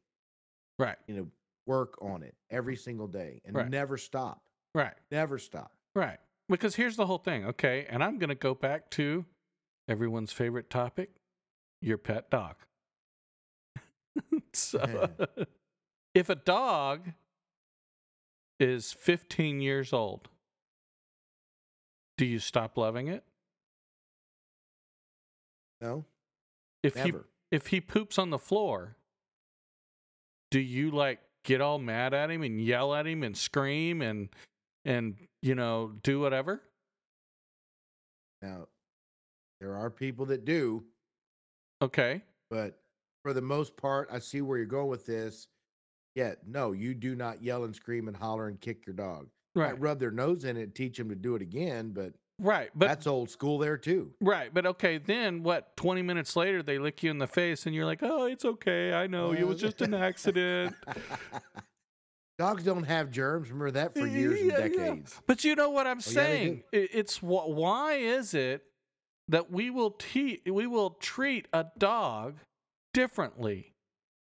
right you know, work on it every single day and Right. never stop. right Never stop. right because here's the whole thing okay and i'm going to go back to everyone's favorite topic your pet dog so if a dog is 15 years old do you stop loving it? No, if he if he poops on the floor do you like get all mad at him and yell at him and scream and and you know do whatever? Now, there are people that do. okay. But for the most part, I see where you're going with this. Yeah, no, you do not yell and scream and holler and kick your dog. right Might rub their nose in it teach them to do it again, but, right but that's old school there too. right but okay then what 20 minutes later they lick you in the face and you're like oh it's okay i know it was just an accident Dogs don't have germs. Remember that for years and Yeah, yeah. decades. But you know what I'm Oh, saying? I- it's why is it that we will te- we will treat a dog differently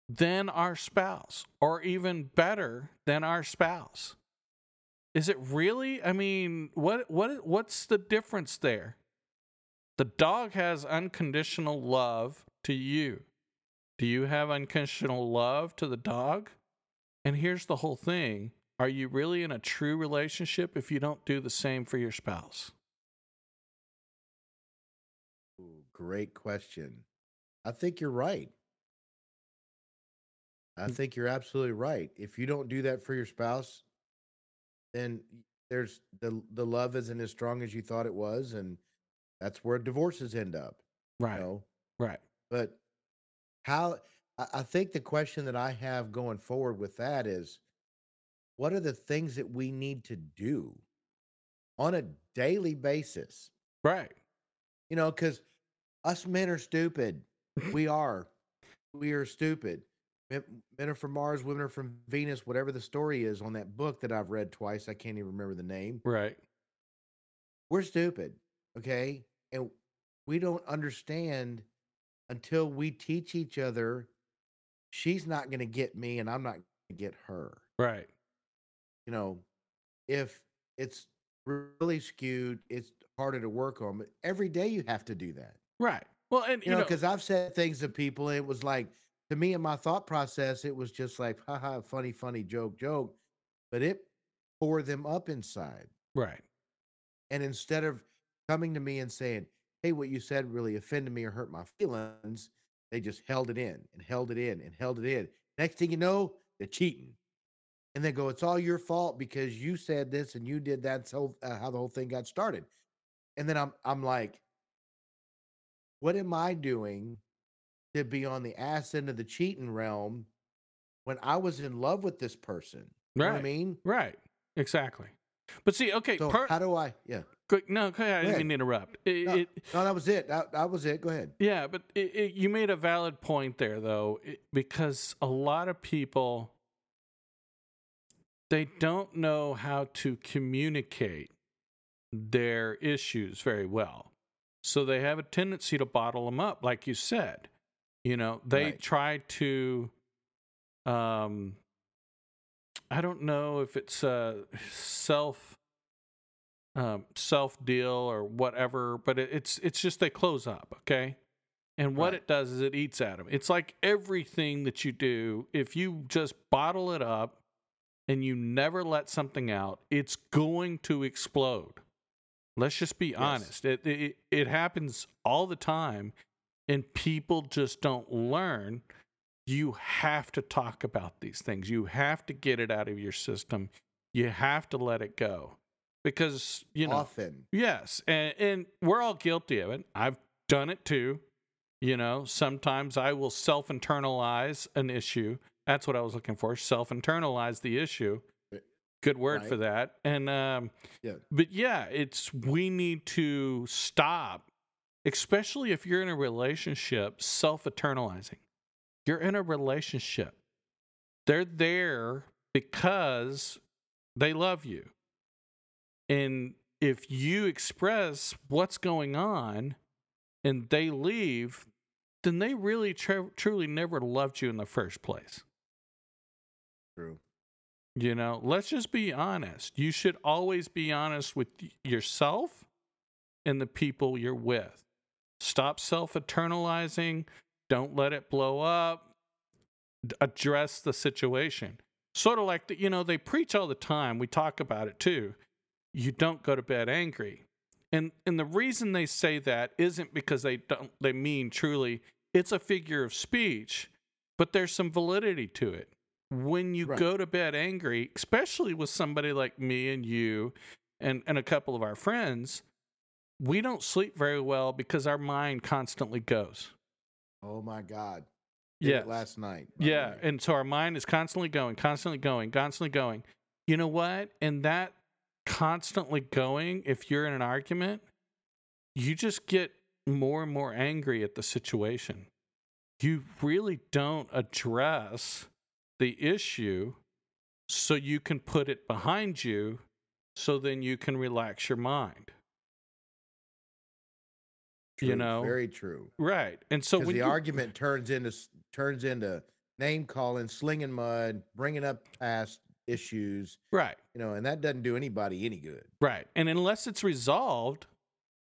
than our spouse, or even better than our spouse? Is it really? I mean, what what what's the difference there? The dog has unconditional love to you. Do you have unconditional love to the dog? And here's the whole thing Are you really in a true relationship if you don't do the same for your spouse? Ooh, great question. I think you're right. I think you're absolutely right. If you don't do that for your spouse, then there's the the love isn't as strong as you thought it was, and that's where divorces end up. Right. You know? Right. But how I, I think the question that I have going forward with that is what are the things that we need to do on a daily basis? Right. You know, because us men are stupid. we are. We are stupid. Men, are from Mars, women are from Venus, whatever the story is on that book that I've read twice. I can't even remember the name. Right. We're stupid. Okay. And we don't understand until we teach each other she's not going to get me and I'm not going to get her. Right. You know, if it's really skewed. It's harder to work on, but every day you have to do that. Right. Well, and You you know, know, because I've said things to people, and it was like to me in my thought process, it was just like, haha, funny, funny joke, joke. But it tore them up inside. right. And instead of coming to me and saying, Hey, what you said really offended me or hurt my feelings, they just held it in and held it in and held it in. Next thing you know, they're cheating. And they go, It's all your fault because you said this and you did that. So uh, how the whole thing got started. And then I'm I'm like, what am I doing to be on the ass end of the cheating realm when I was in love with this person? You what I mean? Right. Exactly. But see, okay, So per- how do I yeah. quick, no, go ahead. I didn't mean to interrupt. It, No, it, no, that was it. That, that was it. Go ahead. Yeah, but it, you made a valid point there, though, because a lot of people they don't know how to communicate their issues very well, so they have a tendency to bottle them up, like you said. You know, they Right. try to. Um, I don't know if it's a self um, self deal or whatever, but it, it's it's just they close up, okay? And what Right. it does is it eats at them. It's like everything that you do. If you just bottle it up and you never let something out, it's going to explode. Let's just be honest. It, it it happens all the time, and people just don't learn. You have to talk about these things. You have to get it out of your system. You have to let it go because you know Often. Yes, and, and we're all guilty of it. I've done it too. You know, sometimes I will self internalize an issue. That's what I was looking for. Self internalize the issue. Good word for that. And um, Yeah. but yeah, it's we need to stop, especially if you're in a relationship, self eternalizing. You're in a relationship. They're there because they love you. And if you express what's going on and they leave, then they really tr- truly never loved you in the first place. True. You know, let's just be honest. You should always be honest with yourself and the people you're with. Stop self eternalizing. Don't let it blow up. Address the situation. Sort of like, the, you know, they preach all the time. We talk about it too. You don't go to bed angry. And and the reason they say that isn't because they don't they mean truly it's a figure of speech, but there's some validity to it when you Right. go to bed angry, especially with somebody like me and you and, and a couple of our friends, we don't sleep very well because our mind constantly goes. Oh my God. Yeah. last night. Yeah. way. And so our mind is constantly going, constantly going, constantly going. You know what? And that constantly going, if you're in an argument, you just get more and more angry at the situation. You really don't address the issue so you can put it behind you so then you can relax your mind. You know, very true. Right. And so when the you, argument turns into turns into name calling, slinging mud, bringing up past issues, right. you know, and that doesn't do anybody any good. Right. And unless it's resolved,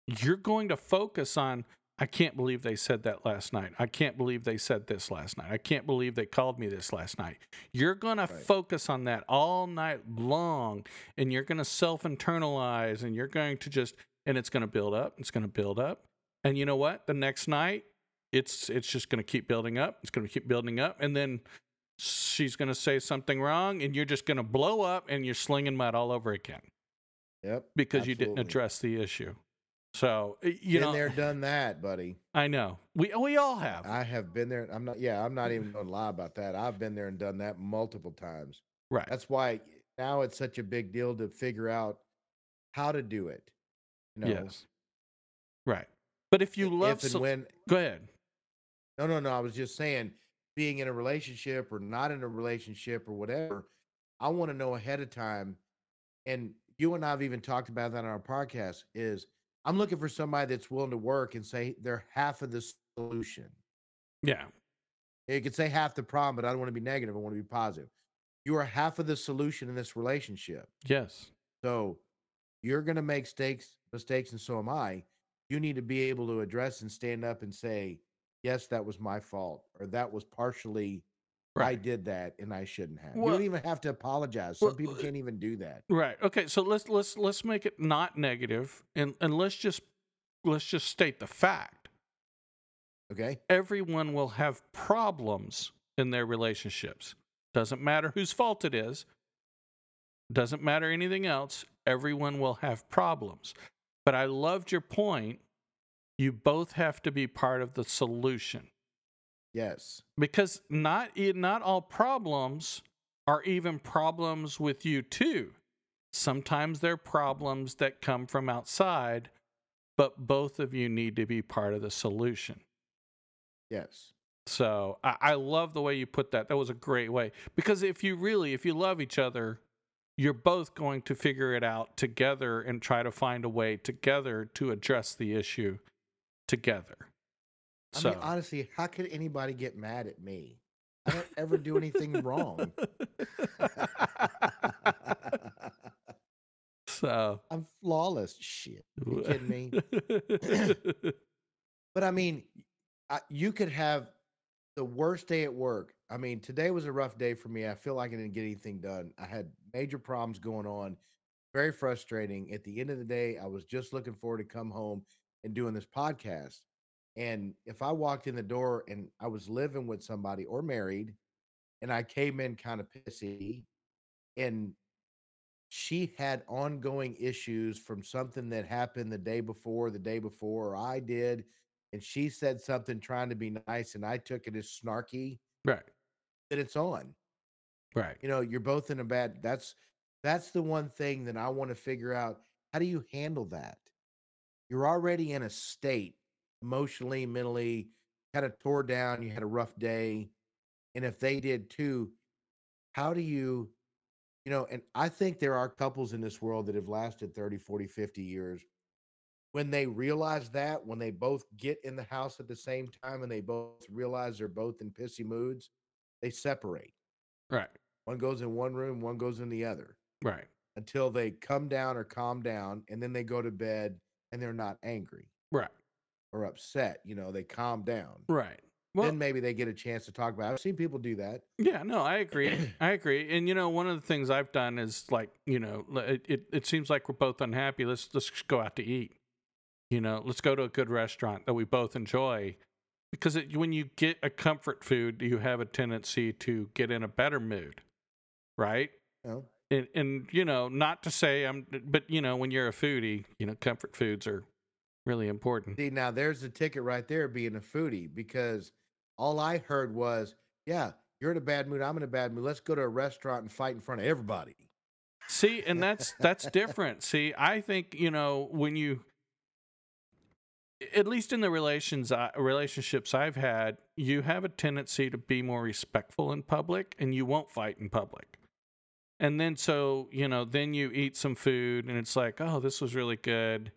you're going to focus on, I can't believe they said that last night. I can't believe they said this last night. I can't believe they called me this last night. You're going to focus on that all night long and you're going to self internalize and you're going to just, and it's going to build up. It's going to build up. And you know what? The next night, it's it's just going to keep building up. It's going to keep building up, and then she's going to say something wrong, and you're just going to blow up, and you're slinging mud all over again Yep. because you didn't address the issue. So you been know, there, done that, buddy. I know we we all have. I have been there. I'm not. Yeah, I'm not even going to lie about that. I've been there and done that multiple times. right. That's why now it's such a big deal to figure out how to do it. You know, Yes. Right. But if you if love, and so- when. go ahead. No, no, no. I was just saying, being in a relationship or not in a relationship or whatever, I want to know ahead of time. And you and I have even talked about that on our podcast. Is I'm looking for somebody that's willing to work and say they're half of the solution. Yeah. You could say half the problem, but I don't want to be negative. I want to be positive. You are half of the solution in this relationship. Yes. So you're going to make mistakes, mistakes, and so am I. You need to be able to address and stand up and say, "Yes, that was my fault," or "That was partially I did that and I shouldn't have." You don't even have to apologize. Some well, people uh, can't even do that. right. Okay. So let's let's let's make it not negative, and and let's just let's just state the fact. Okay. Everyone will have problems in their relationships. Doesn't matter whose fault it is. Doesn't matter anything else. Everyone will have problems. But I loved your point. You both have to be part of the solution. Yes. because not not all problems are even problems with you too. Sometimes they're problems that come from outside, but both of you need to be part of the solution. Yes. So I, I love the way you put that. That was a great way because if you really, if you love each other, you're both going to figure it out together and try to find a way together to address the issue together. I So mean, honestly, how could anybody get mad at me? I don't ever do anything wrong. so I'm flawless. Shit. You kidding me? me? But I mean, I, you could have the worst day at work. I mean, today was a rough day for me. I feel like I didn't get anything done. I had major problems going on, very frustrating. At the end of the day, I was just looking forward to come home and doing this podcast. And if I walked in the door and I was living with somebody or married, and I came in kind of pissy, and she had ongoing issues from something that happened the day before, the day before, or I did, and she said something trying to be nice, and I took it as snarky, right, that it's on. Right, You know, you're both in a bad that's that's the one thing that I want to figure out. How do you handle that? You're already in a state emotionally, mentally, kind of tore down, you had a rough day. And if they did too, how do you, you know, and I think there are couples in this world that have lasted 30, 40, 50 years. When they realize that, when they both get in the house at the same time and they both realize they're both in pissy moods, they separate. right, One goes in one room, one goes in the other right, until they come down or calm down and then they go to bed and they're not angry right, or upset. You know, they calm down. right. Well, then maybe they get a chance to talk about it. I've seen people do that. Yeah, no, I agree. I agree. And you know, one of the things I've done is like, you know, it, it, it seems like we're both unhappy. Let's let's just go out to eat. You know, let's go to a good restaurant that we both enjoy. Because it, when you get a comfort food, you have a tendency to get in a better mood, right? Know? And, and you know, not to say I'm, but you know, when you're a foodie, you know, comfort foods are really important. See, now there's the ticket right there being a foodie because all I heard was, yeah, you're in a bad mood. I'm in a bad mood. Let's go to a restaurant and fight in front of everybody. See, and that's that's different. See, I think you know when you, at least in the relations I, relationships I've had, you have a tendency to be more respectful in public, and you won't fight in public. And then so you know, then you eat some food, and it's like, oh, this was really good,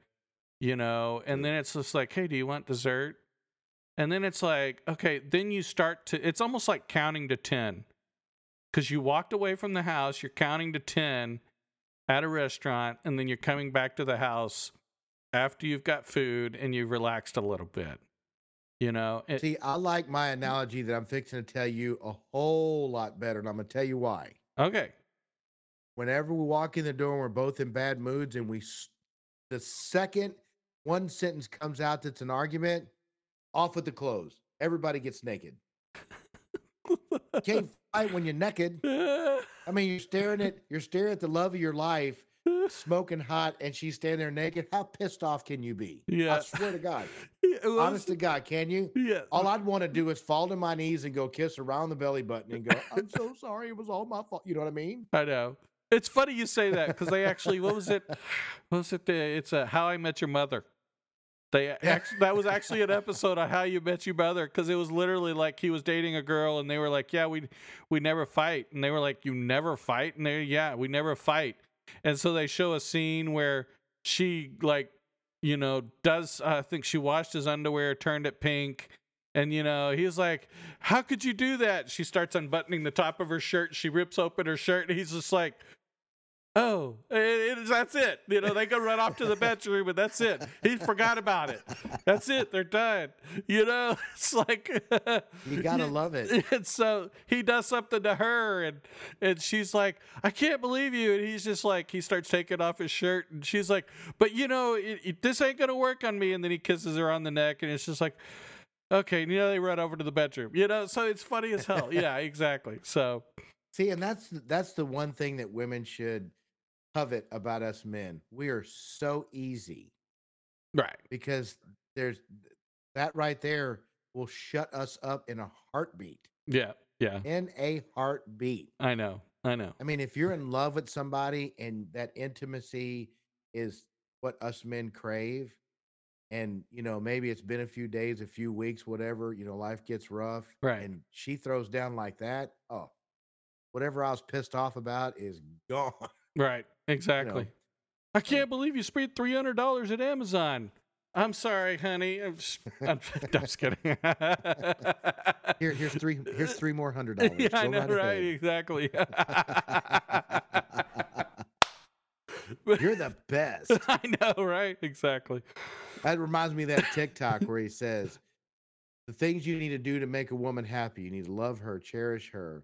you know. And then it's just like, hey, do you want dessert? And then it's like, okay, then you start to. It's almost like counting to ten because you walked away from the house, you're counting to 10 at a restaurant, and then you're coming back to the house after you've got food and you've relaxed a little bit. You know, it, See, I like my mm. analogy that I'm fixing to tell you a whole lot better, and I'm going to tell you why. okay, whenever we walk in the door and we're both in bad moods and we the second one sentence comes out that's an argument off with the clothes. Everybody gets naked. Can't fight when you're naked. I mean you're staring at you're staring at the love of your life smoking hot and she's standing there naked. How pissed off can you be? Yeah. i swear to god. Yeah, well, honest to god can you? Yeah, all i'd want to do is fall to my knees and go kiss around the belly button and go i'm so sorry it was all my fault. You know what i mean? I know. It's funny you say that because they actually, what was it? What was it? The, it's a How I Met Your Mother. They actually, that was actually an episode of How You Met Your Mother because it was literally like he was dating a girl and they were like, "Yeah, we we never fight," and they were like, "You never fight?" And they, "Yeah, we never fight." And so they show a scene where she like, you know, does I think she washed his underwear, turned it pink. And you know, he's like, "How could you do that?" She starts unbuttoning the top of her shirt. She rips open her shirt, and he's just like, oh, it, it, that's it. You know, they go run off to the bedroom, and that's it. He forgot about it. That's it. They're done. You know, it's like You gotta love it. And so he does something to her, and and she's like, "I can't believe you." And he's just like, he starts taking off his shirt, and she's like, "But you know, it, it- this ain't gonna work on me." And then he kisses her on the neck, and it's just like, okay, you know, they run over to the bedroom. You know, so it's funny as hell. yeah, exactly. So See, and that's that's the one thing that women should covet about us men. We are so easy right, because there's that right there will shut us up in a heartbeat. yeah, yeah. In a heartbeat. I know, I know. I mean, if you're in love with somebody and that intimacy is what us men crave, and you know, maybe it's been a few days, a few weeks, whatever, you know, life gets rough. Right. And she throws down like that. Oh, whatever I was pissed off about is gone. Right, exactly. I can't believe you spent three hundred dollars at Amazon. I'm sorry, honey. I'm just, I'm, I'm just kidding. Here, here's three here's three more hundred dollars. yeah, I know, right right? ahead. Exactly. You're the best. I know, right? Exactly. That reminds me of that TikTok where he says, the things you need to do to make a woman happy. You need to love her, cherish her,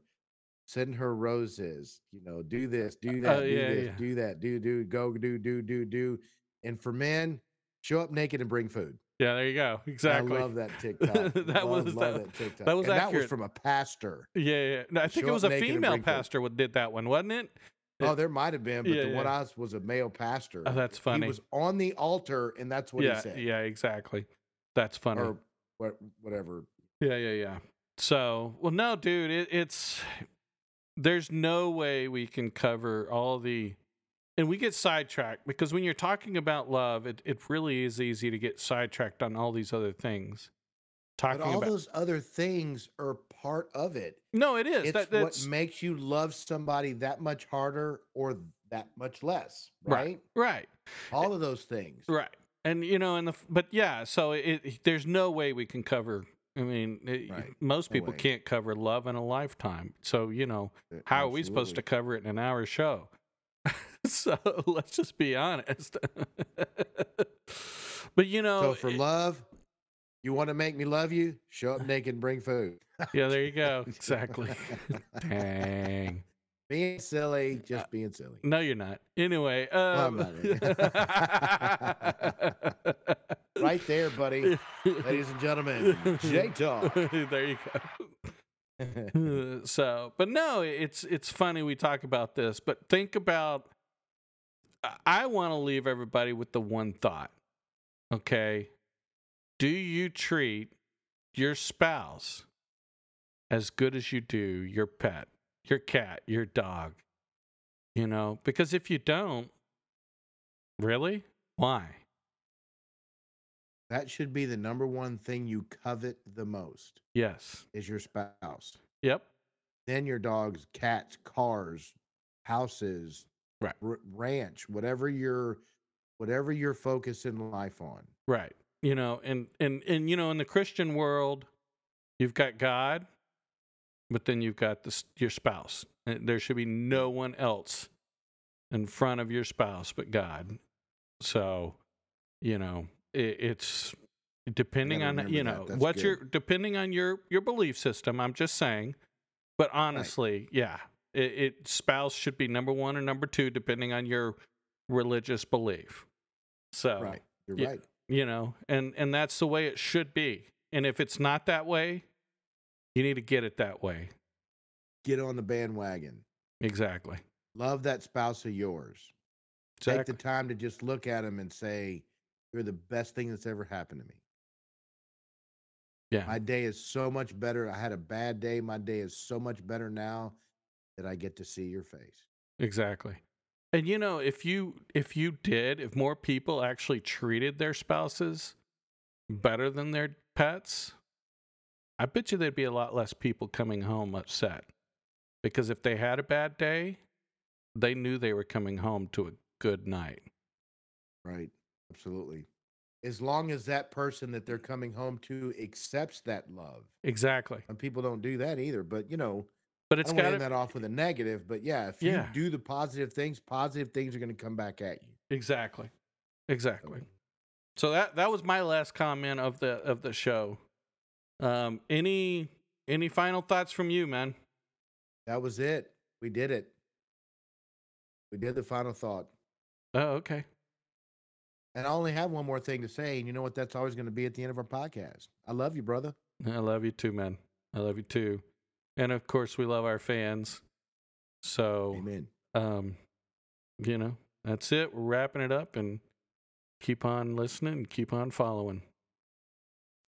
send her roses, you know, do this, uh, do oh, that, Oh, do yeah, this, yeah. do that, do, do, go, do, do, do, do. And for men, show up naked and bring food. Yeah, there you go. Exactly. I love that TikTok. That love, was- love that- that TikTok. that was and that was from a pastor. Yeah, yeah. No, I think Show it was a female pastor what did that one, wasn't it? Oh, there might have been, but Yeah, the one. I was was a male oh, pastor. Oh, that's funny. He was on the altar, and that's what he said. yeah, exactly. That's funny. Or what, whatever. Yeah, yeah, yeah. So, well, no, dude, it, it's there's no way we can cover all the, and we get sidetracked because when you're talking about love, it it really is easy to get sidetracked on all these other things. Talking But all about those other things are part of it. no, it is It's that, what makes you love somebody that much harder or that much less, Right. right? right, All of those things. right, and you know, and the but yeah, so it, it there's no way we can cover. I mean, it, Right. most people can't cover love in a lifetime. So you know, Uh, how are we supposed to cover it in an hour show? so let's just be honest. but you know, So for it- love, you want to make me love you? Show up naked and bring food. yeah, there you go. Exactly. Dang. Being silly, just being silly. No, you're not. Anyway, um, Right there, buddy. Ladies and gentlemen, Jay Talk. there you go. so, but no, it's it's funny we talk about this, but think about. I want to leave everybody with the one thought. Okay, do you treat your spouse as good as you do your pet, your cat, your dog? You know, because if you don't, really, why? that should be the number one thing you covet the most Yes. is your spouse. Yep. Then your dogs, cats, cars, houses, Right. r- ranch, whatever you're whatever you're focusing life on. Right. You know, and and and you know, in the Christian world, you've got God, but then you've got this your spouse. Uh, there should be no one else in front of your spouse but God. So, you know, it, it's depending on you know That's what good. your depending on your your belief system. I'm just saying, but honestly, yeah, it, it spouse should be number one or number two depending on your religious belief. So, Right. You're yeah. right. you know and and that's the way it should be and if it's not that way you need to get it that way Get on the bandwagon. exactly Love that spouse of yours. exactly Take the time to just look at them and say, You're the best thing that's ever happened to me. yeah My day is so much better. I had a bad day. My day is so much better now that I get to see your face. exactly and you know if you if you did if more people actually treated their spouses better than their pets i bet you there'd be a lot less people coming home upset because if they had a bad day they knew they were coming home to a good night Right. Absolutely. As long as that person that they're coming home to accepts that love. exactly And people don't do that either. But, you know, But it's don't want to got to that off with a negative, but yeah, if Yeah. you do the positive things, positive things are going to come back at you. exactly, exactly. So that that was my last comment of the of the show. Um, any any final thoughts from you, man? That was it. We did it. We did the final thought. Oh, okay. And I only have one more thing to say, and you know what? That's always going to be at the end of our podcast. I love you, brother. I love you too, man. I love you too. And of course, we love our fans. So, Amen. um, you know, that's it. We're wrapping it up and keep on listening keep on following.